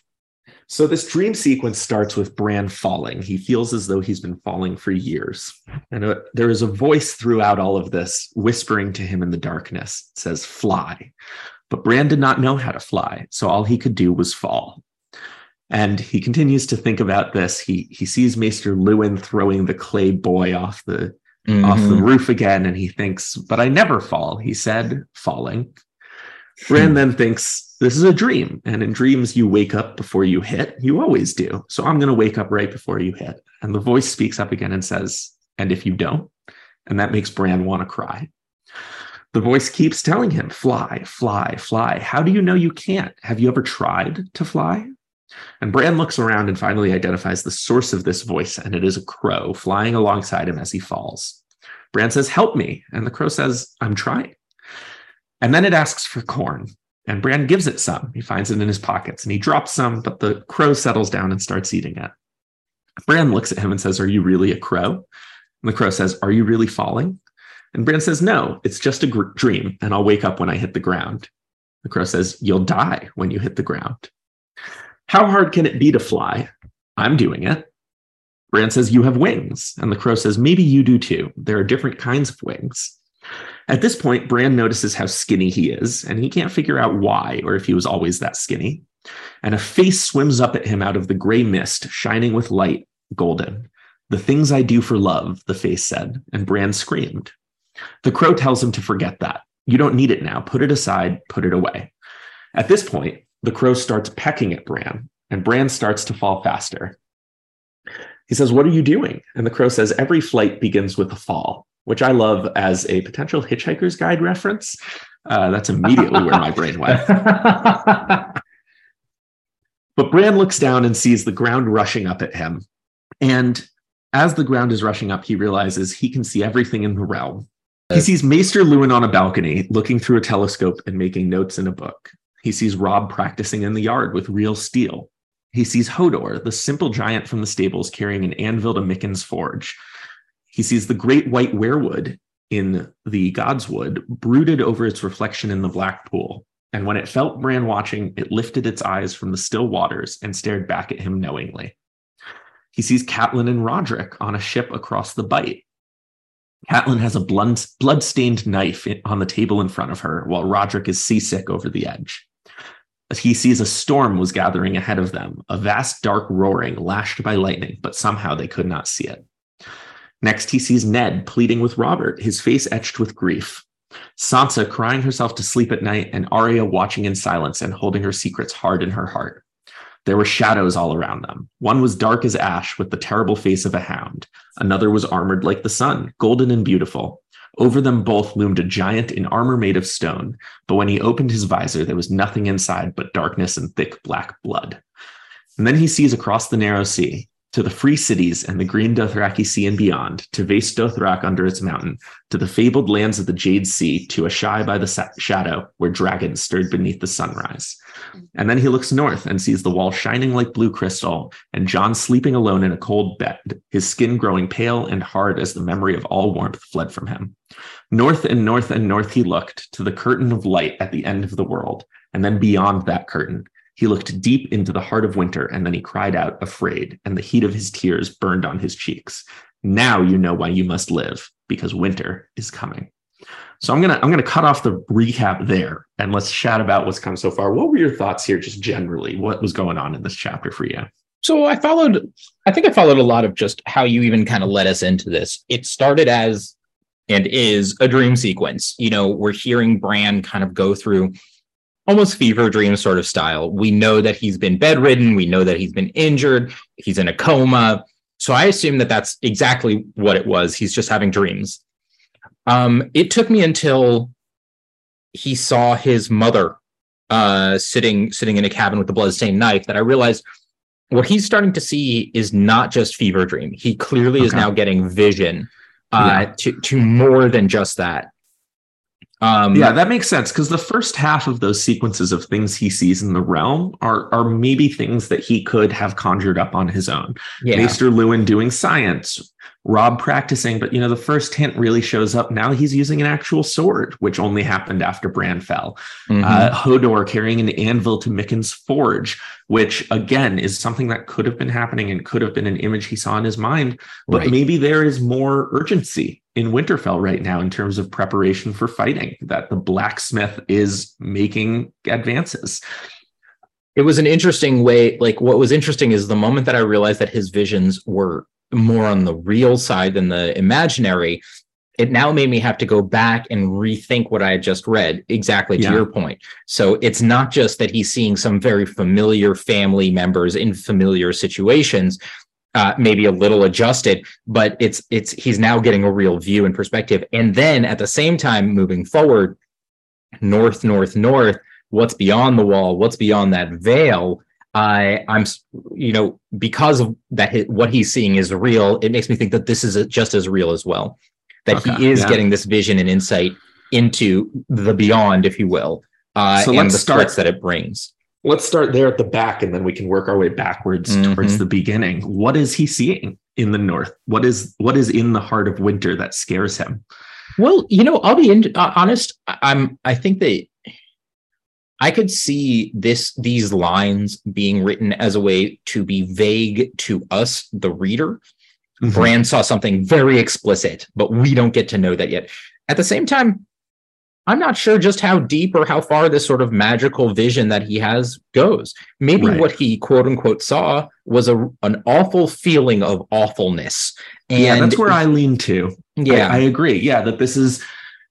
A: so this dream sequence starts with Bran falling. He feels as though he's been falling for years. And uh, there is a voice throughout all of this whispering to him in the darkness. It says, Fly. But Bran did not know how to fly, so all he could do was fall. And he continues to think about this. He he sees Maester Luwin throwing the clay boy off the mm-hmm. off the roof again, and he thinks, "But I never fall," he said, falling. Bran then thinks, "This is a dream, and in dreams you wake up before you hit. You always do. So I'm going to wake up right before you hit." And the voice speaks up again and says, "And if you don't?" And that makes Bran want to cry. The voice keeps telling him, fly, fly, fly. How do you know you can't? Have you ever tried to fly? And Bran looks around and finally identifies the source of this voice, and it is a crow flying alongside him as he falls. Bran says, Help me. And the crow says, I'm trying. And then it asks for corn, and Bran gives it some. He finds it in his pockets and he drops some, but the crow settles down and starts eating it. Bran looks at him and says, Are you really a crow? And the crow says, Are you really falling? And Bran says, No, it's just a gr- dream, and I'll wake up when I hit the ground. The crow says, You'll die when you hit the ground. How hard can it be to fly? I'm doing it. Bran says, You have wings. And the crow says, Maybe you do too. There are different kinds of wings. At this point, Bran notices how skinny he is, and he can't figure out why or if he was always that skinny. And a face swims up at him out of the gray mist, shining with light, golden. The things I do for love, the face said, and Bran screamed. The crow tells him to forget that. You don't need it now. Put it aside, put it away. At this point, the crow starts pecking at Bran, and Bran starts to fall faster. He says, What are you doing? And the crow says, Every flight begins with a fall, which I love as a potential Hitchhiker's Guide reference. Uh, that's immediately where my brain went. but Bran looks down and sees the ground rushing up at him. And as the ground is rushing up, he realizes he can see everything in the realm. He sees Maester Luwin on a balcony, looking through a telescope and making notes in a book. He sees Robb practicing in the yard with real steel. He sees Hodor, the simple giant from the stables, carrying an anvil to Mikken's forge. He sees the great white weirwood in the Godswood brooded over its reflection in the black pool. And when it felt Bran watching, it lifted its eyes from the still waters and stared back at him knowingly. He sees Catelyn and Rodrik on a ship across the Bight. Catelyn has a blood stained knife on the table in front of her, while Rodrik is seasick over the edge. He sees a storm was gathering ahead of them, a vast dark roaring lashed by lightning, but somehow they could not see it. Next, he sees Ned pleading with Robert, his face etched with grief. Sansa crying herself to sleep at night, and Arya watching in silence and holding her secrets hard in her heart. There were shadows all around them. One was dark as ash with the terrible face of a hound. Another was armored like the sun, golden and beautiful. Over them both loomed a giant in armor made of stone, but when he opened his visor, there was nothing inside but darkness and thick black blood. And then he sees across the narrow sea, to the free cities and the green Dothraki Sea and beyond, to Vaes Dothrak under its mountain, to the fabled lands of the Jade Sea, to Asshai by the sa- shadow, where dragons stirred beneath the sunrise. Mm-hmm. And then he looks north and sees the wall shining like blue crystal, and Jon sleeping alone in a cold bed, his skin growing pale and hard as the memory of all warmth fled from him. North and north and north he looked, to the curtain of light at the end of the world, and then beyond that curtain, he looked deep into the heart of winter and then he cried out, afraid, and the heat of his tears burned on his cheeks. Now you know why you must live, because winter is coming. So I'm gonna I'm gonna cut off the recap there and let's chat about what's come so far. What were your thoughts here, just generally? What was going on in this chapter for you?
B: So I followed I think I followed a lot of just how you even kind of led us into this. It started as and is a dream sequence. You know, we're hearing Bran kind of go through almost fever dream sort of style. We know that he's been bedridden. We know that he's been injured. He's in a coma. So I assume that that's exactly what it was. He's just having dreams. Um, it took me until he saw his mother uh, sitting sitting in a cabin with the bloodstained knife that I realized what he's starting to see is not just fever dream. He clearly okay. is now getting vision uh, yeah. to to more than just that.
A: Um, yeah, that makes sense because the first half of those sequences of things he sees in the realm are are maybe things that he could have conjured up on his own. Yeah. Maester Luwin doing science, Robb practicing, but you know, the first hint really shows up now. He's using an actual sword, which only happened after Bran fell. Mm-hmm. Uh, Hodor carrying an anvil to Mikken's forge, which again is something that could have been happening and could have been an image he saw in his mind. But right. maybe there is more urgency in Winterfell right now in terms of preparation for fighting, that the blacksmith is making advances
B: it was an interesting way like what was interesting is the moment that i realized that his visions were more on the real side than the imaginary, it now made me have to go back and rethink what I had just read, exactly to yeah. your point. So it's not just that he's seeing some very familiar family members in familiar situations. Uh, maybe a little adjusted, but it's it's he's now getting a real view and perspective. And then at the same time, moving forward, north, north, north, what's beyond the wall, what's beyond that veil, I I'm you know because of that what he's seeing is real. It makes me think that this is just as real as well. That okay, he is yeah. getting this vision and insight into the beyond, if you will, uh, so and the start, threats that it brings.
A: Let's start there at the back, and then we can work our way backwards mm-hmm. towards the beginning. What is he seeing in the north? What is what is in the heart of winter that scares him?
B: Well, you know, I'll be in, uh, honest. I'm. I think that I could see this these lines being written as a way to be vague to us, the reader, mm-hmm. Bran saw something very explicit, but we don't get to know that yet. At the same time, I'm not sure just how deep or how far this sort of magical vision that he has goes. Maybe right. what he quote unquote saw was a an awful feeling of awfulness.
A: And yeah, that's where I lean to. Yeah, I, I agree. Yeah, that this is.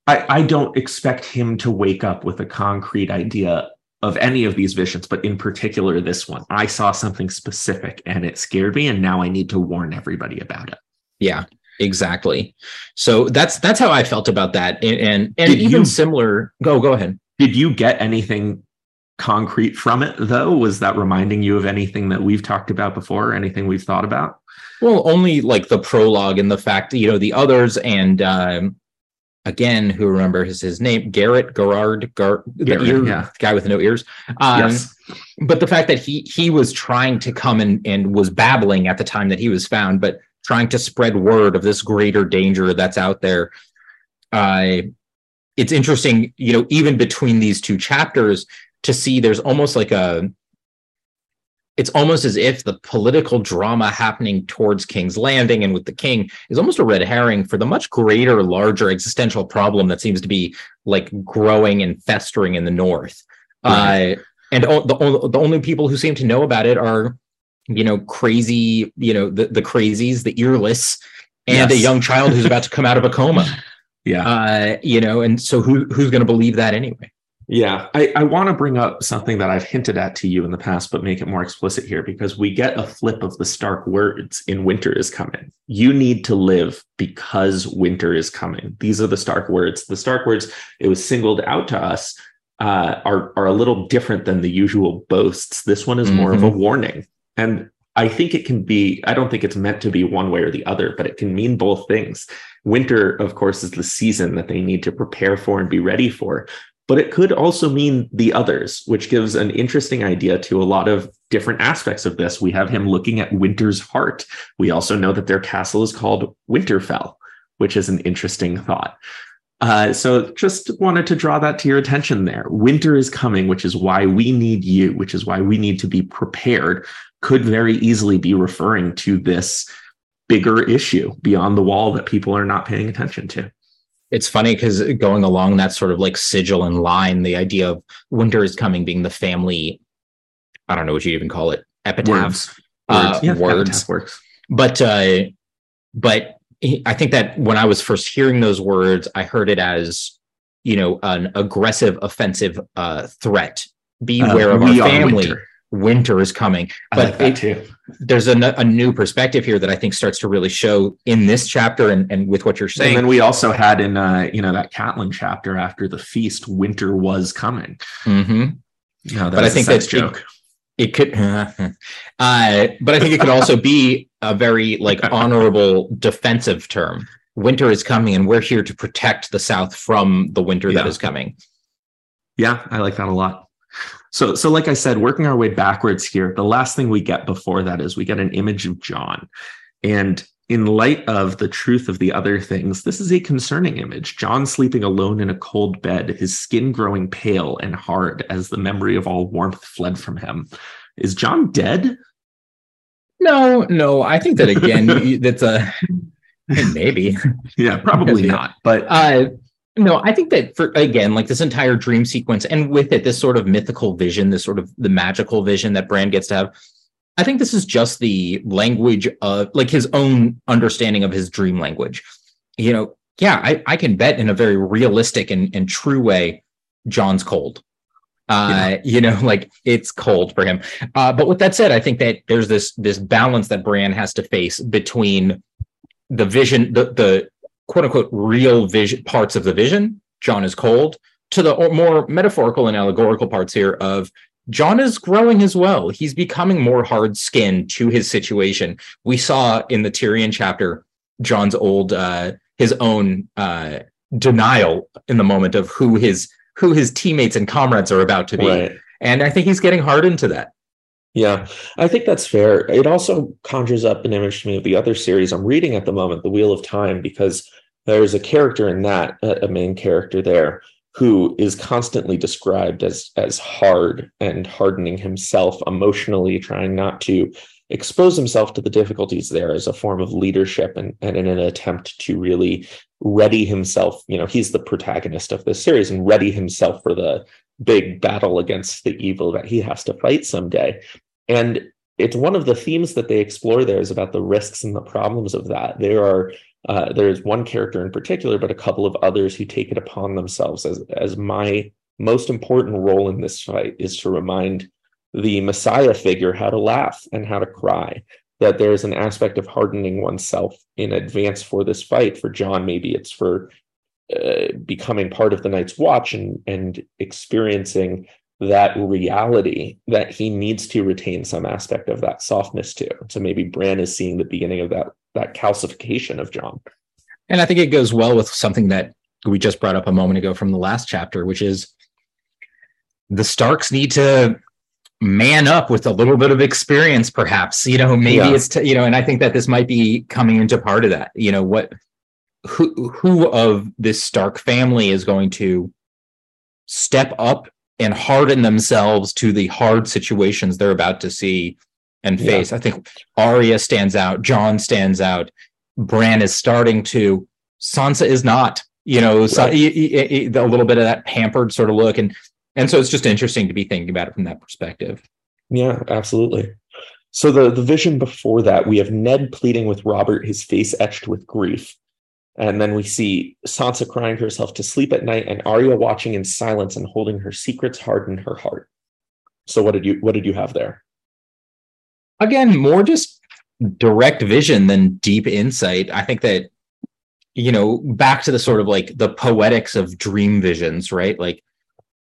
A: I, I don't expect him to wake up with a concrete idea of any of these visions, but in particular this one. I saw something specific and it scared me, and now I need to warn everybody about it.
B: Yeah, exactly. So that's that's how I felt about that, and and, and even you, similar. Go go ahead.
A: Did you get anything concrete from it though? Was that reminding you of anything that we've talked about before? Anything we've thought about?
B: Well, only like the prologue and the fact, you know, the others and um, again, who remembers his name, Garrett Gerard, Gar, Garrett, the ear, yeah. guy with no ears. Um, yes. But the fact that he he was trying to come and and was babbling at the time that he was found, but trying to spread word of this greater danger that's out there. Uh, it's interesting, you know, even between these two chapters, to see there's almost like a it's almost as if the political drama happening towards King's Landing and with the king is almost a red herring for the much greater, larger existential problem that seems to be like growing and festering in the north. Uh, and the, the only people who seem to know about it are, you know, crazy, you know, the, the crazies, the earless, and yes. a young child who's about to come out of a coma.
A: Yeah.
B: Uh, you know, and so who who's going to believe that anyway?
A: Yeah, I, I want to bring up something that I've hinted at to you in the past, but make it more explicit here because we get a flip of the stark words in Winter is Coming. You need to live because winter is coming. These are the stark words. The stark words, it was singled out to us, uh, are, are a little different than the usual boasts. This one is more mm-hmm. of a mm-hmm. warning. And I think it can be, I don't think it's meant to be one way or the other, but it can mean both things. Winter, of course, is the season that they need to prepare for and be ready for but it could also mean the others, which gives an interesting idea to a lot of different aspects of this. We have him looking at Winter's heart. We also know that their castle is called Winterfell, which is an interesting thought. Uh, so just wanted to draw that to your attention there. Winter is coming, which is why we need you, which is why we need to be prepared, could very easily be referring to this bigger issue beyond the wall that people are not paying attention to
B: it's funny because going along that sort of like sigil and line, the idea of winter is coming being the family, I don't know what you even call it, epitaphs, words, uh, words. Yeah, words. works. But uh, but I think that when I was first hearing those words, I heard it as you know an aggressive, offensive uh, threat. Beware uh, of our family. Winter winter is coming.
A: But like it,
B: there's a, a, new perspective here that I think starts to really show in this chapter and, and with what you're saying.
A: And then we also had in uh, you know that Catelyn chapter after the feast, winter was coming.
B: Mm-hmm. But I think that's joke. It, it could, uh, but I think it could also be a very like honorable defensive term. Winter is coming, and we're here to protect the South from the winter yeah. that is coming.
A: Yeah, I like that a lot. So, so like I said, working our way backwards here, the last thing we get before that is we get an image of Jon. And in light of the truth of the other things, this is a concerning image. Jon sleeping alone in a cold bed, his skin growing pale and hard as the memory of all warmth fled from him. Is Jon dead?
B: No, no. I think that again, that's a maybe.
A: Yeah, probably not. But
B: uh, no, I think that for again, like this entire dream sequence, and with it, this sort of mythical vision, this sort of the magical vision that Bran gets to have. I think this is just the language of like his own understanding of his dream language. You know, yeah, I, I can bet in a very realistic and, and true way, Jon's cold. Uh, yeah. you know, like it's cold for him. Uh, but with that said, I think that there's this this balance that Bran has to face between the vision, the the quote unquote real vision parts of the vision, Jon is cold, to the more metaphorical and allegorical parts here of Jon is growing as well. He's becoming more hard skinned to his situation. We saw in the Tyrion chapter Jon's old, uh, his own uh, denial in the moment of who his who his teammates and comrades are about to be, right. and I think he's getting hardened to that.
A: Yeah, I think that's fair. It also conjures up an image to me of the other series I'm reading at the moment, The Wheel of Time, because there's a character in that, a main character there, who is constantly described as as hard and hardening himself emotionally, trying not to expose himself to the difficulties there as a form of leadership and, and in an attempt to really ready himself. You know, he's the protagonist of this series and ready himself for the big battle against the evil that he has to fight someday. And it's one of the themes that they explore there is about the risks and the problems of that. There are uh, there's one character in particular, but a couple of others who take it upon themselves as as my most important role in this fight is to remind the Messiah figure how to laugh and how to cry. That there's an aspect of hardening oneself in advance for this fight. For Jon, maybe it's for uh, becoming part of the Night's Watch and and experiencing that reality that he needs to retain some aspect of that softness to. So maybe Bran is seeing the beginning of that that calcification of Jon.
B: And I think it goes well with something that we just brought up a moment ago from the last chapter, which is the Starks need to man up with a little bit of experience, perhaps. You know, maybe yeah. it's t- you know, and I think that this might be coming into part of that. You know, what who who of this Stark family is going to step up and harden themselves to the hard situations they're about to see and face. Yeah. I think Arya stands out, Jon stands out, Bran is starting to, Sansa is not. You know, right. so, a little bit of that pampered sort of look, and and so it's just interesting to be thinking about it from that perspective.
A: Yeah, absolutely. So the the vision before that, we have Ned pleading with Robert, his face etched with grief. And then we see Sansa crying herself to sleep at night and Arya watching in silence and holding her secrets hard in her heart. So what did you what did you have there?
B: Again, more just direct vision than deep insight. I think that you know, back to the sort of like the poetics of dream visions, right? Like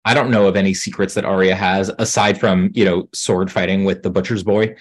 B: I don't know of any secrets that Arya has aside from, you know, sword fighting with the butcher's boy.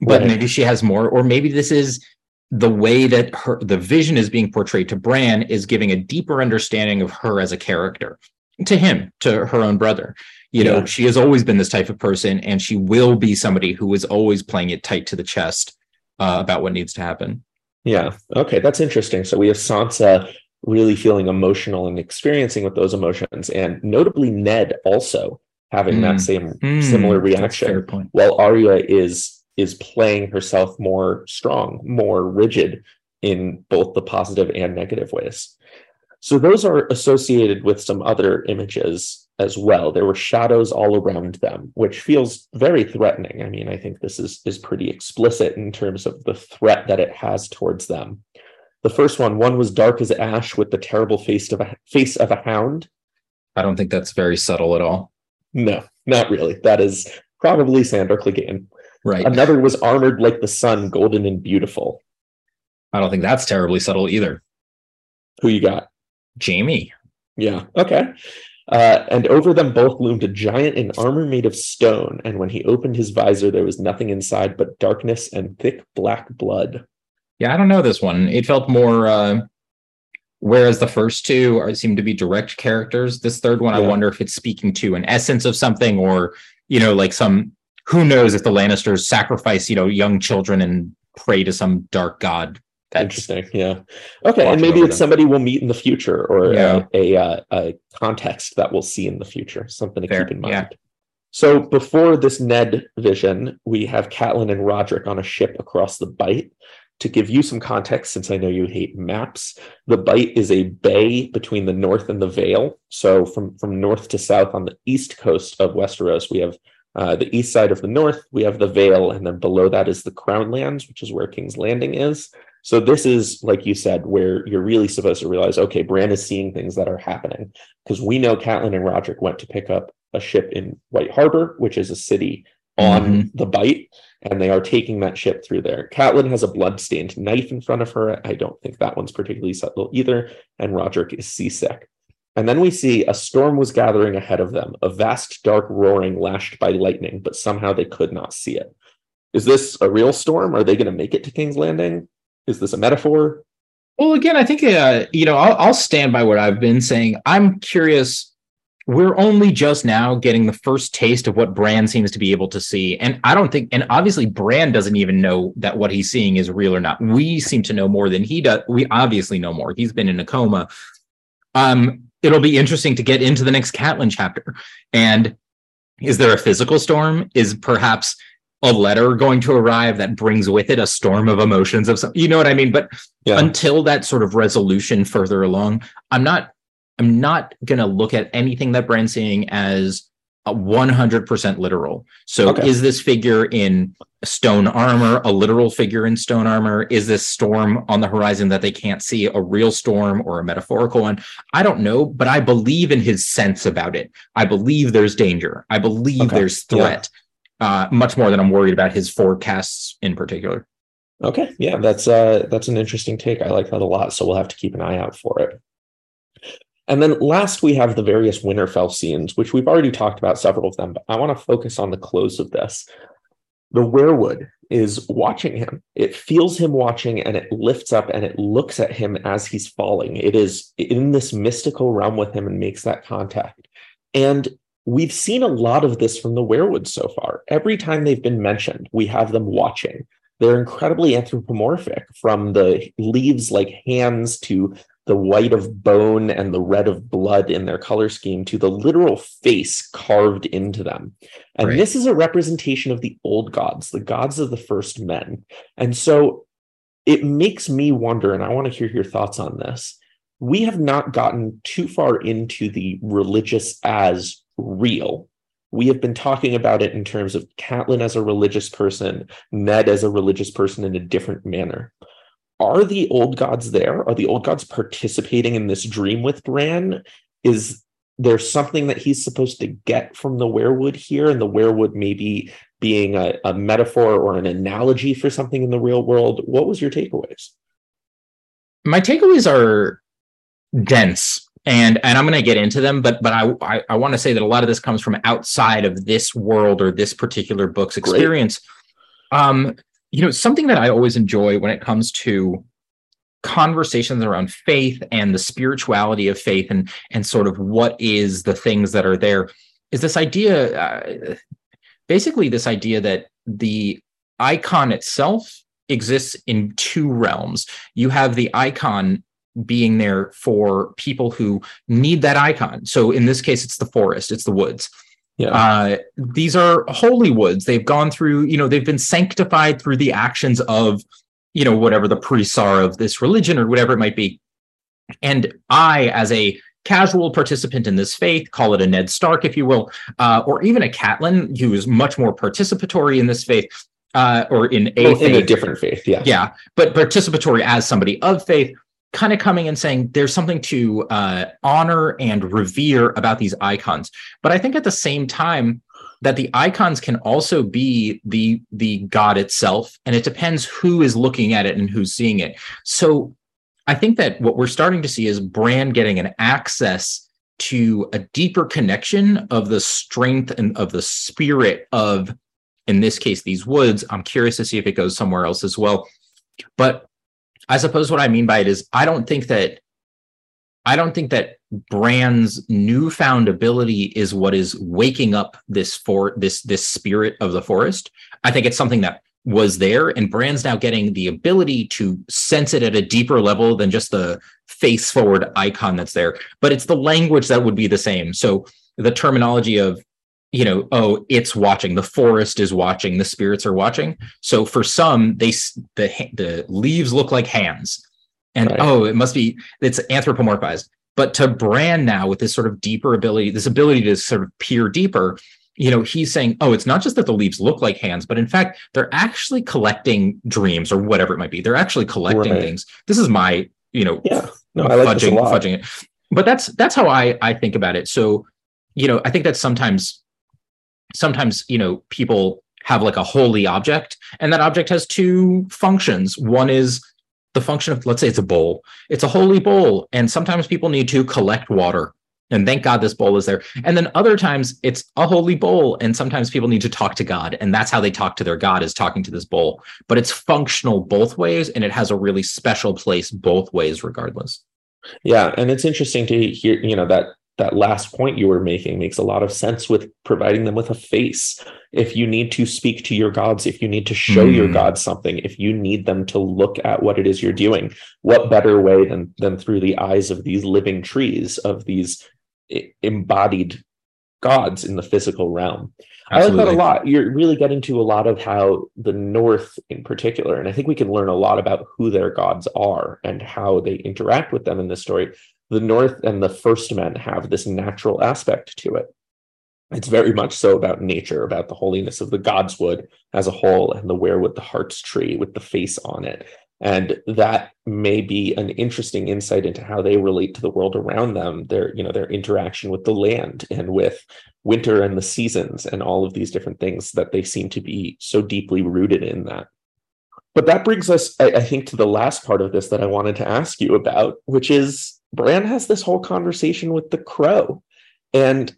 B: But right. maybe she has more or maybe this is the way that her the vision is being portrayed to Bran is giving a deeper understanding of her as a character to him, to her own brother. You know, she has always been this type of person, and she will be somebody who is always playing it tight to the chest uh, about what needs to happen.
A: Yeah. Okay, that's interesting. So we have Sansa really feeling emotional and experiencing with those emotions, and notably Ned also having mm. that same mm. similar reaction. While Arya is is playing herself more strong, more rigid in both the positive and negative ways. So those are associated with some other images as well. There were shadows all around them, which feels very threatening. I mean, I think this is is pretty explicit in terms of the threat that it has towards them. The first one, one was dark as ash with the terrible face of a face of a hound.
B: I don't think that's very subtle at all.
A: No, not really. That is probably Sandor Clegane.
B: Right.
A: Another was armored like the sun, golden and beautiful.
B: I don't think that's terribly subtle either.
A: Who you got?
B: Jaime.
A: Yeah. Okay. Uh, and over them both loomed a giant in armor made of stone. And when he opened his visor, there was nothing inside but darkness and thick black blood.
B: Yeah, I don't know this one. It felt more. Uh, whereas the first two are, seem to be direct characters. This third one, yeah. I wonder if it's speaking to an essence of something, or you know, like some who knows if the Lannisters sacrifice, you know, young children and pray to some dark god.
A: That's Interesting. Yeah. Okay. And maybe it's them. somebody we'll meet in the future or yeah. a, a, uh, a, context that we'll see in the future. Something to Fair. keep in mind. Yeah. So before this Ned vision, we have Catelyn and Rodrik on a ship across the Bight. To give you some context, since I know you hate maps, the Bight is a bay between the north and the Vale. So from, from north to south on the east coast of Westeros, we have uh, the east side of the north, we have the Vale, and then below that is the Crown Lands, which is where King's Landing is. So this is, like you said, where you're really supposed to realize, okay, Bran is seeing things that are happening because we know Catelyn and Rodrik went to pick up a ship in White Harbor, which is a city on mm-hmm. the Bight, and they are taking that ship through there. Catelyn has a blood-stained knife in front of her. I don't think that one's particularly subtle either, and Rodrik is seasick. And then we see a storm was gathering ahead of them, a vast dark roaring lashed by lightning, but somehow they could not see it. Is this a real storm? Are they going to make it to King's Landing? Is this a metaphor?
B: Well, again, I think uh, you know I'll, I'll stand by what I've been saying. I'm curious. We're only just now getting the first taste of what Bran seems to be able to see, and I don't think, and obviously Bran doesn't even know that what he's seeing is real or not. We seem to know more than he does. We obviously know more. He's been in a coma. Um, it'll be interesting to get into the next Catelyn chapter. And is there a physical storm? Is perhaps a letter going to arrive that brings with it a storm of emotions of some you know what i mean but yeah. until that sort of resolution further along i'm not i'm not going to look at anything that Bran's seeing as a 100% literal so okay. is this figure in stone armor a literal figure in stone armor is this storm on the horizon that they can't see a real storm or a metaphorical one i don't know but i believe in his sense about it i believe there's danger i believe okay. there's threat yeah uh, much more than I'm worried about his forecasts in particular.
A: Okay, yeah, that's uh, that's an interesting take. I like that a lot. So we'll have to keep an eye out for it. And then last, we have the various Winterfell scenes, which we've already talked about several of them, but I want to focus on the close of this. The weirwood is watching him. It feels him watching and it lifts up and it looks at him as he's falling. It is in this mystical realm with him and makes that contact. And we've seen a lot of this from the weirwood so far. Every time they've been mentioned, we have them watching. They're incredibly anthropomorphic from the leaves like hands to the white of bone and the red of blood in their color scheme to the literal face carved into them. And right. this is a representation of the old gods, the gods of the first men. And so it makes me wonder, and I want to hear your thoughts on this. We have not gotten too far into the religious as real. We have been talking about it in terms of Catelyn as a religious person, Ned as a religious person in a different manner. Are the old gods there? Are the old gods participating in this dream with Bran? Is there something that he's supposed to get from the weirwood here, and the weirwood maybe being a, a metaphor or an analogy for something in the real world? What was your takeaways?
B: My takeaways are dense and and I'm going to get into them, but but I I, I want to say that a lot of this comes from outside of this world or this particular book's experience. Great. Um, you know, something that I always enjoy when it comes to conversations around faith and the spirituality of faith and and sort of what is the things that are there is this idea uh, basically this idea that the icon itself exists in two realms you have the icon being there for people who need that icon. So in this case, it's the forest, it's the woods. Yeah. Uh, these are holy woods. They've gone through, you know, they've been sanctified through the actions of, you know, whatever the priests are of this religion or whatever it might be. And I, as a casual participant in this faith, call it a Ned Stark, if you will, uh, or even a Catelyn, who is much more participatory in this faith, uh, or in a
A: well, in a different faith, yeah,
B: yeah, but participatory as somebody of faith kind of coming and saying there's something to uh, honor and revere about these icons. But I think at the same time that the icons can also be the the God itself, and it depends who is looking at it and who's seeing it. So I think that what we're starting to see is Bran getting an access to a deeper connection of the strength and of the spirit of, in this case, these woods. I'm curious to see if it goes somewhere else as well. But I suppose what I mean by it is I don't think that I don't think that Bran's newfound ability is what is waking up this for this this spirit of the forest. I think it's something that was there and Bran's now getting the ability to sense it at a deeper level than just the face forward icon that's there. But it's the language that would be the same. So the terminology of you know oh it's watching the forest is watching the spirits are watching. So for some they the the leaves look like hands. And right. oh it must be it's anthropomorphized. But to Bran now with this sort of deeper ability this ability to sort of peer deeper you know he's saying oh it's not just that the leaves look like hands but in fact they're actually collecting dreams or whatever it might be. They're actually collecting right. things. This is my you know
A: yeah. No i like fudging,
B: fudging it. But that's that's how i i think about it. So you know i think that sometimes sometimes you know people have like a holy object and that object has two functions. One is the function of let's say it's a bowl. It's a holy bowl and sometimes people need to collect water and thank god this bowl is there. And then other times it's a holy bowl and sometimes people need to talk to god and that's how they talk to their god is talking to this bowl. But it's functional both ways and it has a really special place both ways regardless.
A: Yeah and it's interesting to hear you know that that last point you were making makes a lot of sense with providing them with a face. If you need to speak to your gods, if you need to show mm. your gods something, if you need them to look at what it is you're doing, what better way than than through the eyes of these living trees, of these embodied gods in the physical realm. Absolutely. I like that a lot. You're really getting to a lot of how the North, in particular, and I think we can learn a lot about who their gods are and how they interact with them in this story. The North and the First Men have this natural aspect to it. It's very much so about nature, about the holiness of the godswood as a whole, and the weirwood the heart's tree with the face on it, and that may be an interesting insight into how they relate to the world around them their you know their interaction with the land and with winter and the seasons and all of these different things that they seem to be so deeply rooted in that but that brings us I, I think to the last part of this that i wanted to ask you about which is bran has this whole conversation with the crow and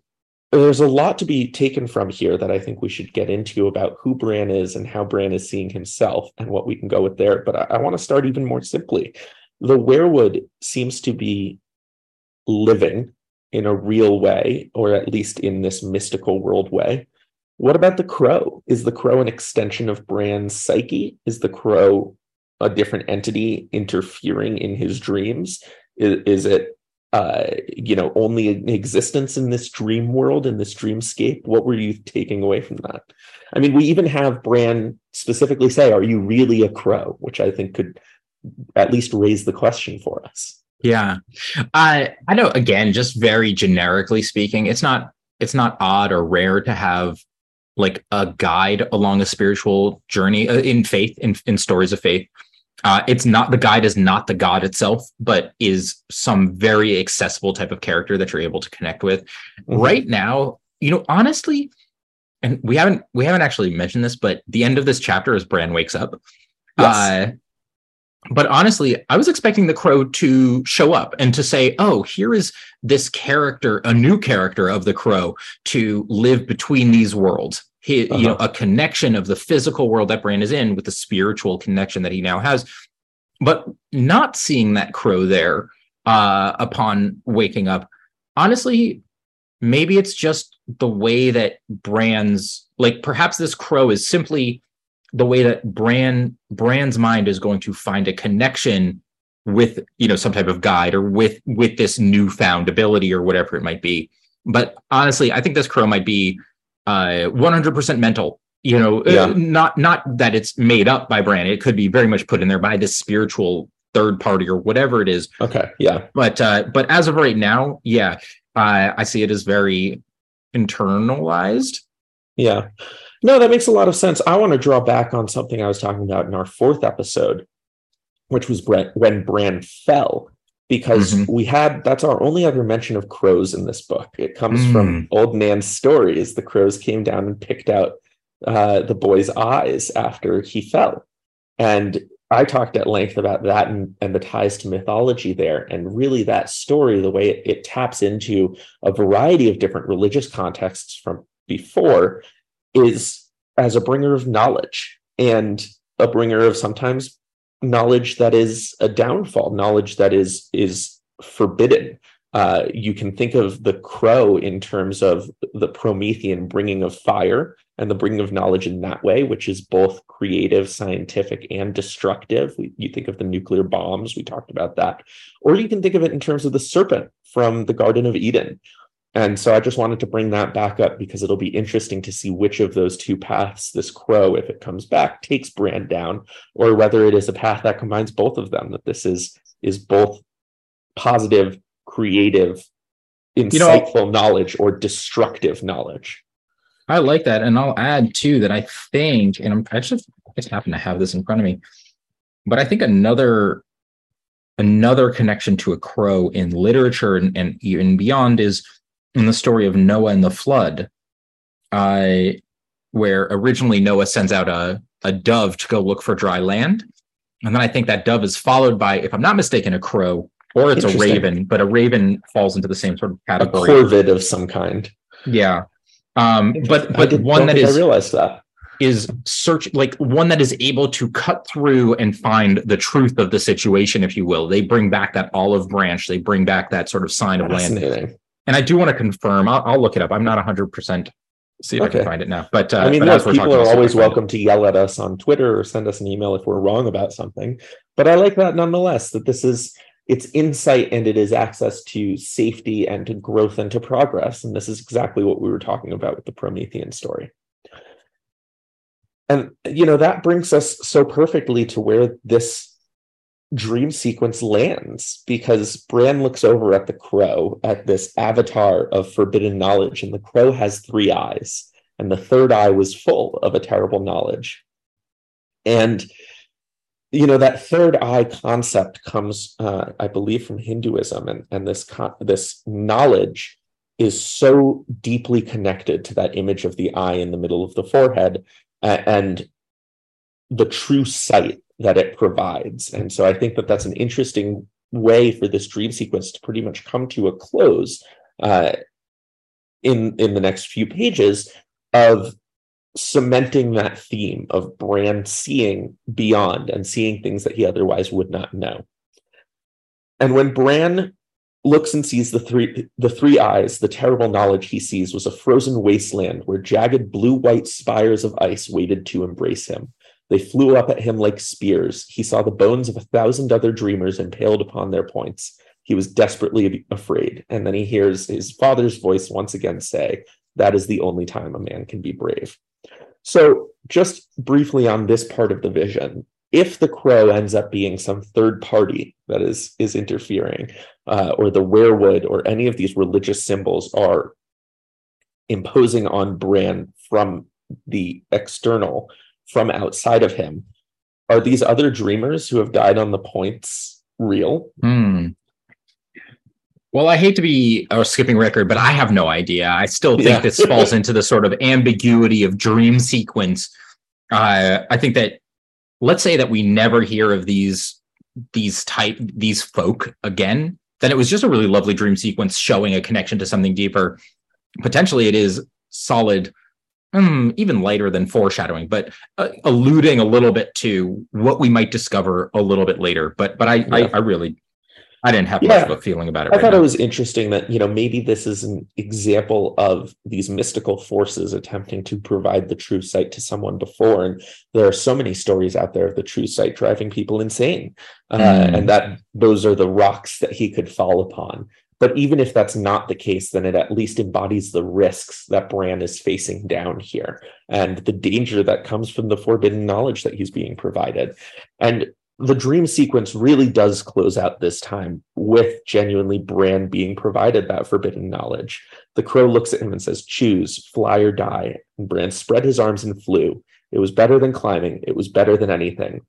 A: there's a lot to be taken from here that I think we should get into about who Bran is and how Bran is seeing himself and what we can go with there. But I, I want to start even more simply. The weirwood seems to be living in a real way, or at least in this mystical world way. What about the crow? Is the crow an extension of Bran's psyche? Is the crow a different entity interfering in his dreams? Is, is it uh, you know, only an existence in this dream world, in this dreamscape? What were you taking away from that? I mean, we even have Bran specifically say, Are you really a crow? Which I think could at least raise the question for us.
B: Yeah. I I know again, just very generically speaking, it's not it's not odd or rare to have like a guide along a spiritual journey uh, in faith in, in stories of faith uh, it's not the guide is not the god itself, but is some very accessible type of character that you're able to connect with. Mm-hmm. Right now, you know, honestly, and we haven't we haven't actually mentioned this, but the end of this chapter is Bran wakes up. Yes. Uh, but honestly, I was expecting the crow to show up and to say, "Oh, here is this character, a new character of the crow, to live between these worlds." He, uh-huh. you know, uh-huh. a connection of the physical world that Bran is in with the spiritual connection that he now has. But not seeing that crow there uh, upon waking up, honestly, maybe it's just the way that Bran's like perhaps this crow is simply the way that Bran Bran's mind is going to find a connection with you know some type of guide or with with this newfound ability or whatever it might be. But honestly, I think this crow might be 100% mental you know uh, yeah. uh, not not that it's made up by Bran. It could be very much put in there by this spiritual third party or whatever it is.
A: Okay yeah.
B: But uh but as of right now yeah uh, i see it as very internalized.
A: Yeah. No that makes a lot of sense. I want to draw back on something i was talking about in our fourth episode which was when Bran fell because mm-hmm. we had that's our only other mention of crows in this book. It comes mm. from Old Nan's stories. The crows came down and picked out uh, the boy's eyes after he fell. And I talked at length about that and, and the ties to mythology there. And really, that story, the way it, it taps into a variety of different religious contexts from before, is as a bringer of knowledge and a bringer of sometimes knowledge that is a downfall, knowledge that is is forbidden. Uh, you can think of the crow in terms of the Promethean bringing of fire and the bringing of knowledge in that way, which is both creative, scientific, and destructive. We, you think of the nuclear bombs, we talked about that. Or you can think of it in terms of the serpent from the Garden of Eden, and so I just wanted to bring that back up because it'll be interesting to see which of those two paths this crow, if it comes back, takes Bran down, or whether it is a path that combines both of them, that this is is both positive, creative, insightful you know, knowledge or destructive knowledge.
B: I like that. And I'll add too that I think, and I'm I just I just happen to have this in front of me, but I think another another connection to a crow in literature and, and even beyond is in the story of Noah and the flood, uh, where originally Noah sends out a, a dove to go look for dry land. And then I think that dove is followed by, if I'm not mistaken, a crow or it's a raven, but a raven falls into the same sort of category.
A: A corvid of some kind.
B: Yeah. Um, but but one that is
A: I realized that
B: is search like one that is able to cut through and find the truth of the situation, if you will. They bring back that olive branch, they bring back that sort of sign of land and I do want to confirm. I'll, I'll look it up. I'm not 100 percent see if okay. I can find it now. But uh,
A: I mean,
B: look,
A: people are always welcome to yell at us on Twitter or send us an email if we're wrong about something. But I like that nonetheless. That this is it's insight and it is access to safety and to growth and to progress. And this is exactly what we were talking about with the Promethean story. And, you know, that brings us so perfectly to where this dream sequence lands because Bran looks over at the crow, at this avatar of forbidden knowledge, and the crow has three eyes, and the third eye was full of a terrible knowledge. And you know that third eye concept comes, uh, I believe, from Hinduism, and and this con- this knowledge is so deeply connected to that image of the eye in the middle of the forehead and the true sight that it provides. And so I think that that's an interesting way for this dream sequence to pretty much come to a close uh, in in the next few pages of cementing that theme of Bran seeing beyond and seeing things that he otherwise would not know. And when Bran looks and sees the three the three eyes the terrible knowledge he sees was a frozen wasteland where jagged blue white spires of ice waited to embrace him they flew up at him like spears. He saw the bones of a thousand other dreamers impaled upon their points. He was desperately afraid. And then he hears his father's voice once again say that is the only time a man can be brave. So just briefly on this part of the vision if the crow ends up being some third party that is is interfering uh, or the weirwood or any of these religious symbols are imposing on Bran from the external from outside of him. Are these other dreamers who have died on the points real?
B: Mm. well i hate to be a skipping record but i have no idea. I still think yeah. this falls into the sort of ambiguity of dream sequence. Uh, i think that let's say that we never hear of these these type these folk again then it was just a really lovely dream sequence showing a connection to something deeper. Potentially it is solid um, even lighter than foreshadowing but uh, alluding a little bit to what we might discover a little bit later but but i yeah. I, I really I didn't have yeah. much of a feeling about it.
A: I right thought now. it was interesting that, you know, maybe this is an example of these mystical forces attempting to provide the true sight to someone before. And there are so many stories out there of the true sight driving people insane. Uh, mm. and that those are the rocks that he could fall upon. But even if that's not the case, then it at least embodies the risks that Bran is facing down here and the danger that comes from the forbidden knowledge that he's being provided. And the dream sequence really does close out this time with genuinely Bran being provided that forbidden knowledge. The crow looks at him and says, Choose, fly or die. And Bran spread his arms and flew. It was better than climbing, it was better than anything.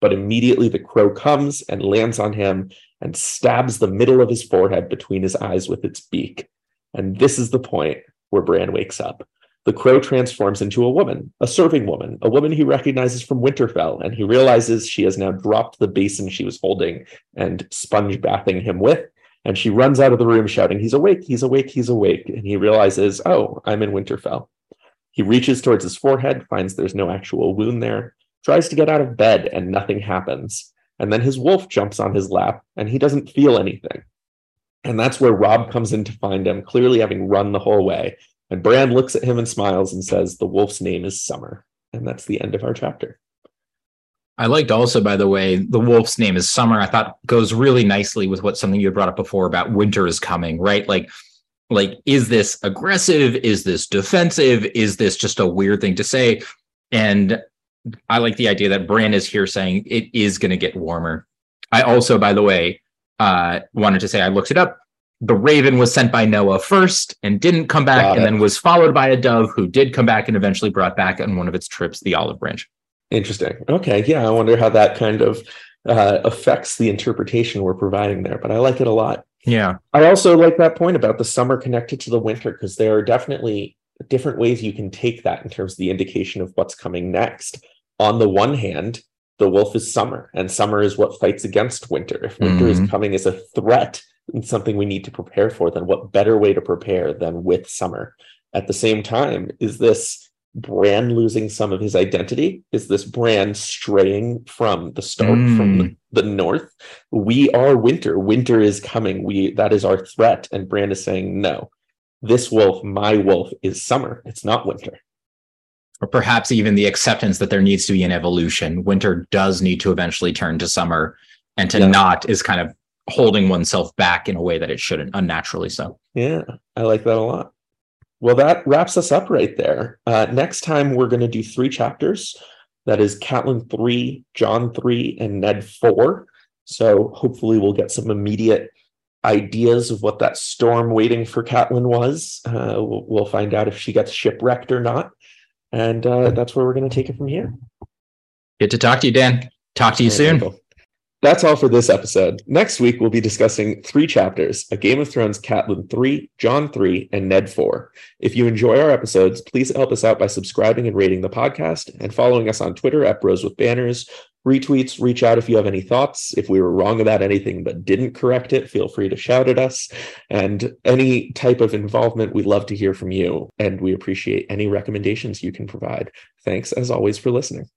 A: But immediately the crow comes and lands on him and stabs the middle of his forehead between his eyes with its beak. And this is the point where Bran wakes up. The crow transforms into a woman, a serving woman, a woman he recognizes from Winterfell, and he realizes she has now dropped the basin she was holding and sponge bathing him with. And she runs out of the room shouting, He's awake, he's awake, he's awake. And he realizes, Oh, I'm in Winterfell. He reaches towards his forehead, finds there's no actual wound there, tries to get out of bed, and nothing happens. And then his wolf jumps on his lap, and he doesn't feel anything. And that's where Robb comes in to find him, clearly having run the whole way. And Bran looks at him and smiles and says, The wolf's name is Summer. And that's the end of our chapter.
B: I liked also, by the way, the wolf's name is Summer. I thought goes really nicely with what something you had brought up before about winter is coming, right? Like, like, is this aggressive? Is this defensive? Is this just a weird thing to say? And I like the idea that Bran is here saying it is going to get warmer. I also, by the way, uh, wanted to say I looked it up the raven was sent by Noah first and didn't come back, and then was followed by a dove who did come back and eventually brought back on one of its trips the olive branch.
A: Interesting. Okay. Yeah. I wonder how that kind of uh, affects the interpretation we're providing there, but I like it a lot.
B: Yeah.
A: I also like that point about the summer connected to the winter because there are definitely different ways you can take that in terms of the indication of what's coming next. On the one hand, the wolf is summer, and summer is what fights against winter. If winter mm-hmm. is coming as a threat, and something we need to prepare for, then what better way to prepare than with summer? At the same time, is this Bran losing some of his identity? Is this Bran straying from the start mm. from the, the, north? We are winter. Winter is coming. We that is our threat. And Bran is saying, no, this wolf, my wolf, is summer. It's not winter.
B: Or perhaps even the acceptance that there needs to be an evolution. Winter does need to eventually turn to summer, and to yeah. not is kind of holding oneself back in a way that it shouldn't, unnaturally so.
A: Yeah, I like that a lot. Well, that wraps us up right there. Uh, next time, we're going to do three chapters. That is Catelyn 3, Jon 3, and Ned 4. So hopefully, we'll get some immediate ideas of what that storm waiting for Catelyn was. Uh, we'll, we'll, find out if she gets shipwrecked or not. And uh, that's where we're going to take it from here.
B: Good to talk to you, Dan. Talk to you soon.
A: That's all for this episode. Next week, we'll be discussing three chapters A Game of Thrones Catelyn 3, Jon 3, and Ned 4. If you enjoy our episodes, please help us out by subscribing and rating the podcast and following us on Twitter at Bros with Banners. Retweets, reach out if you have any thoughts. If we were wrong about anything but didn't correct it, feel free to shout at us. And any type of involvement, we'd love to hear from you. And we appreciate any recommendations you can provide. Thanks, as always, for listening.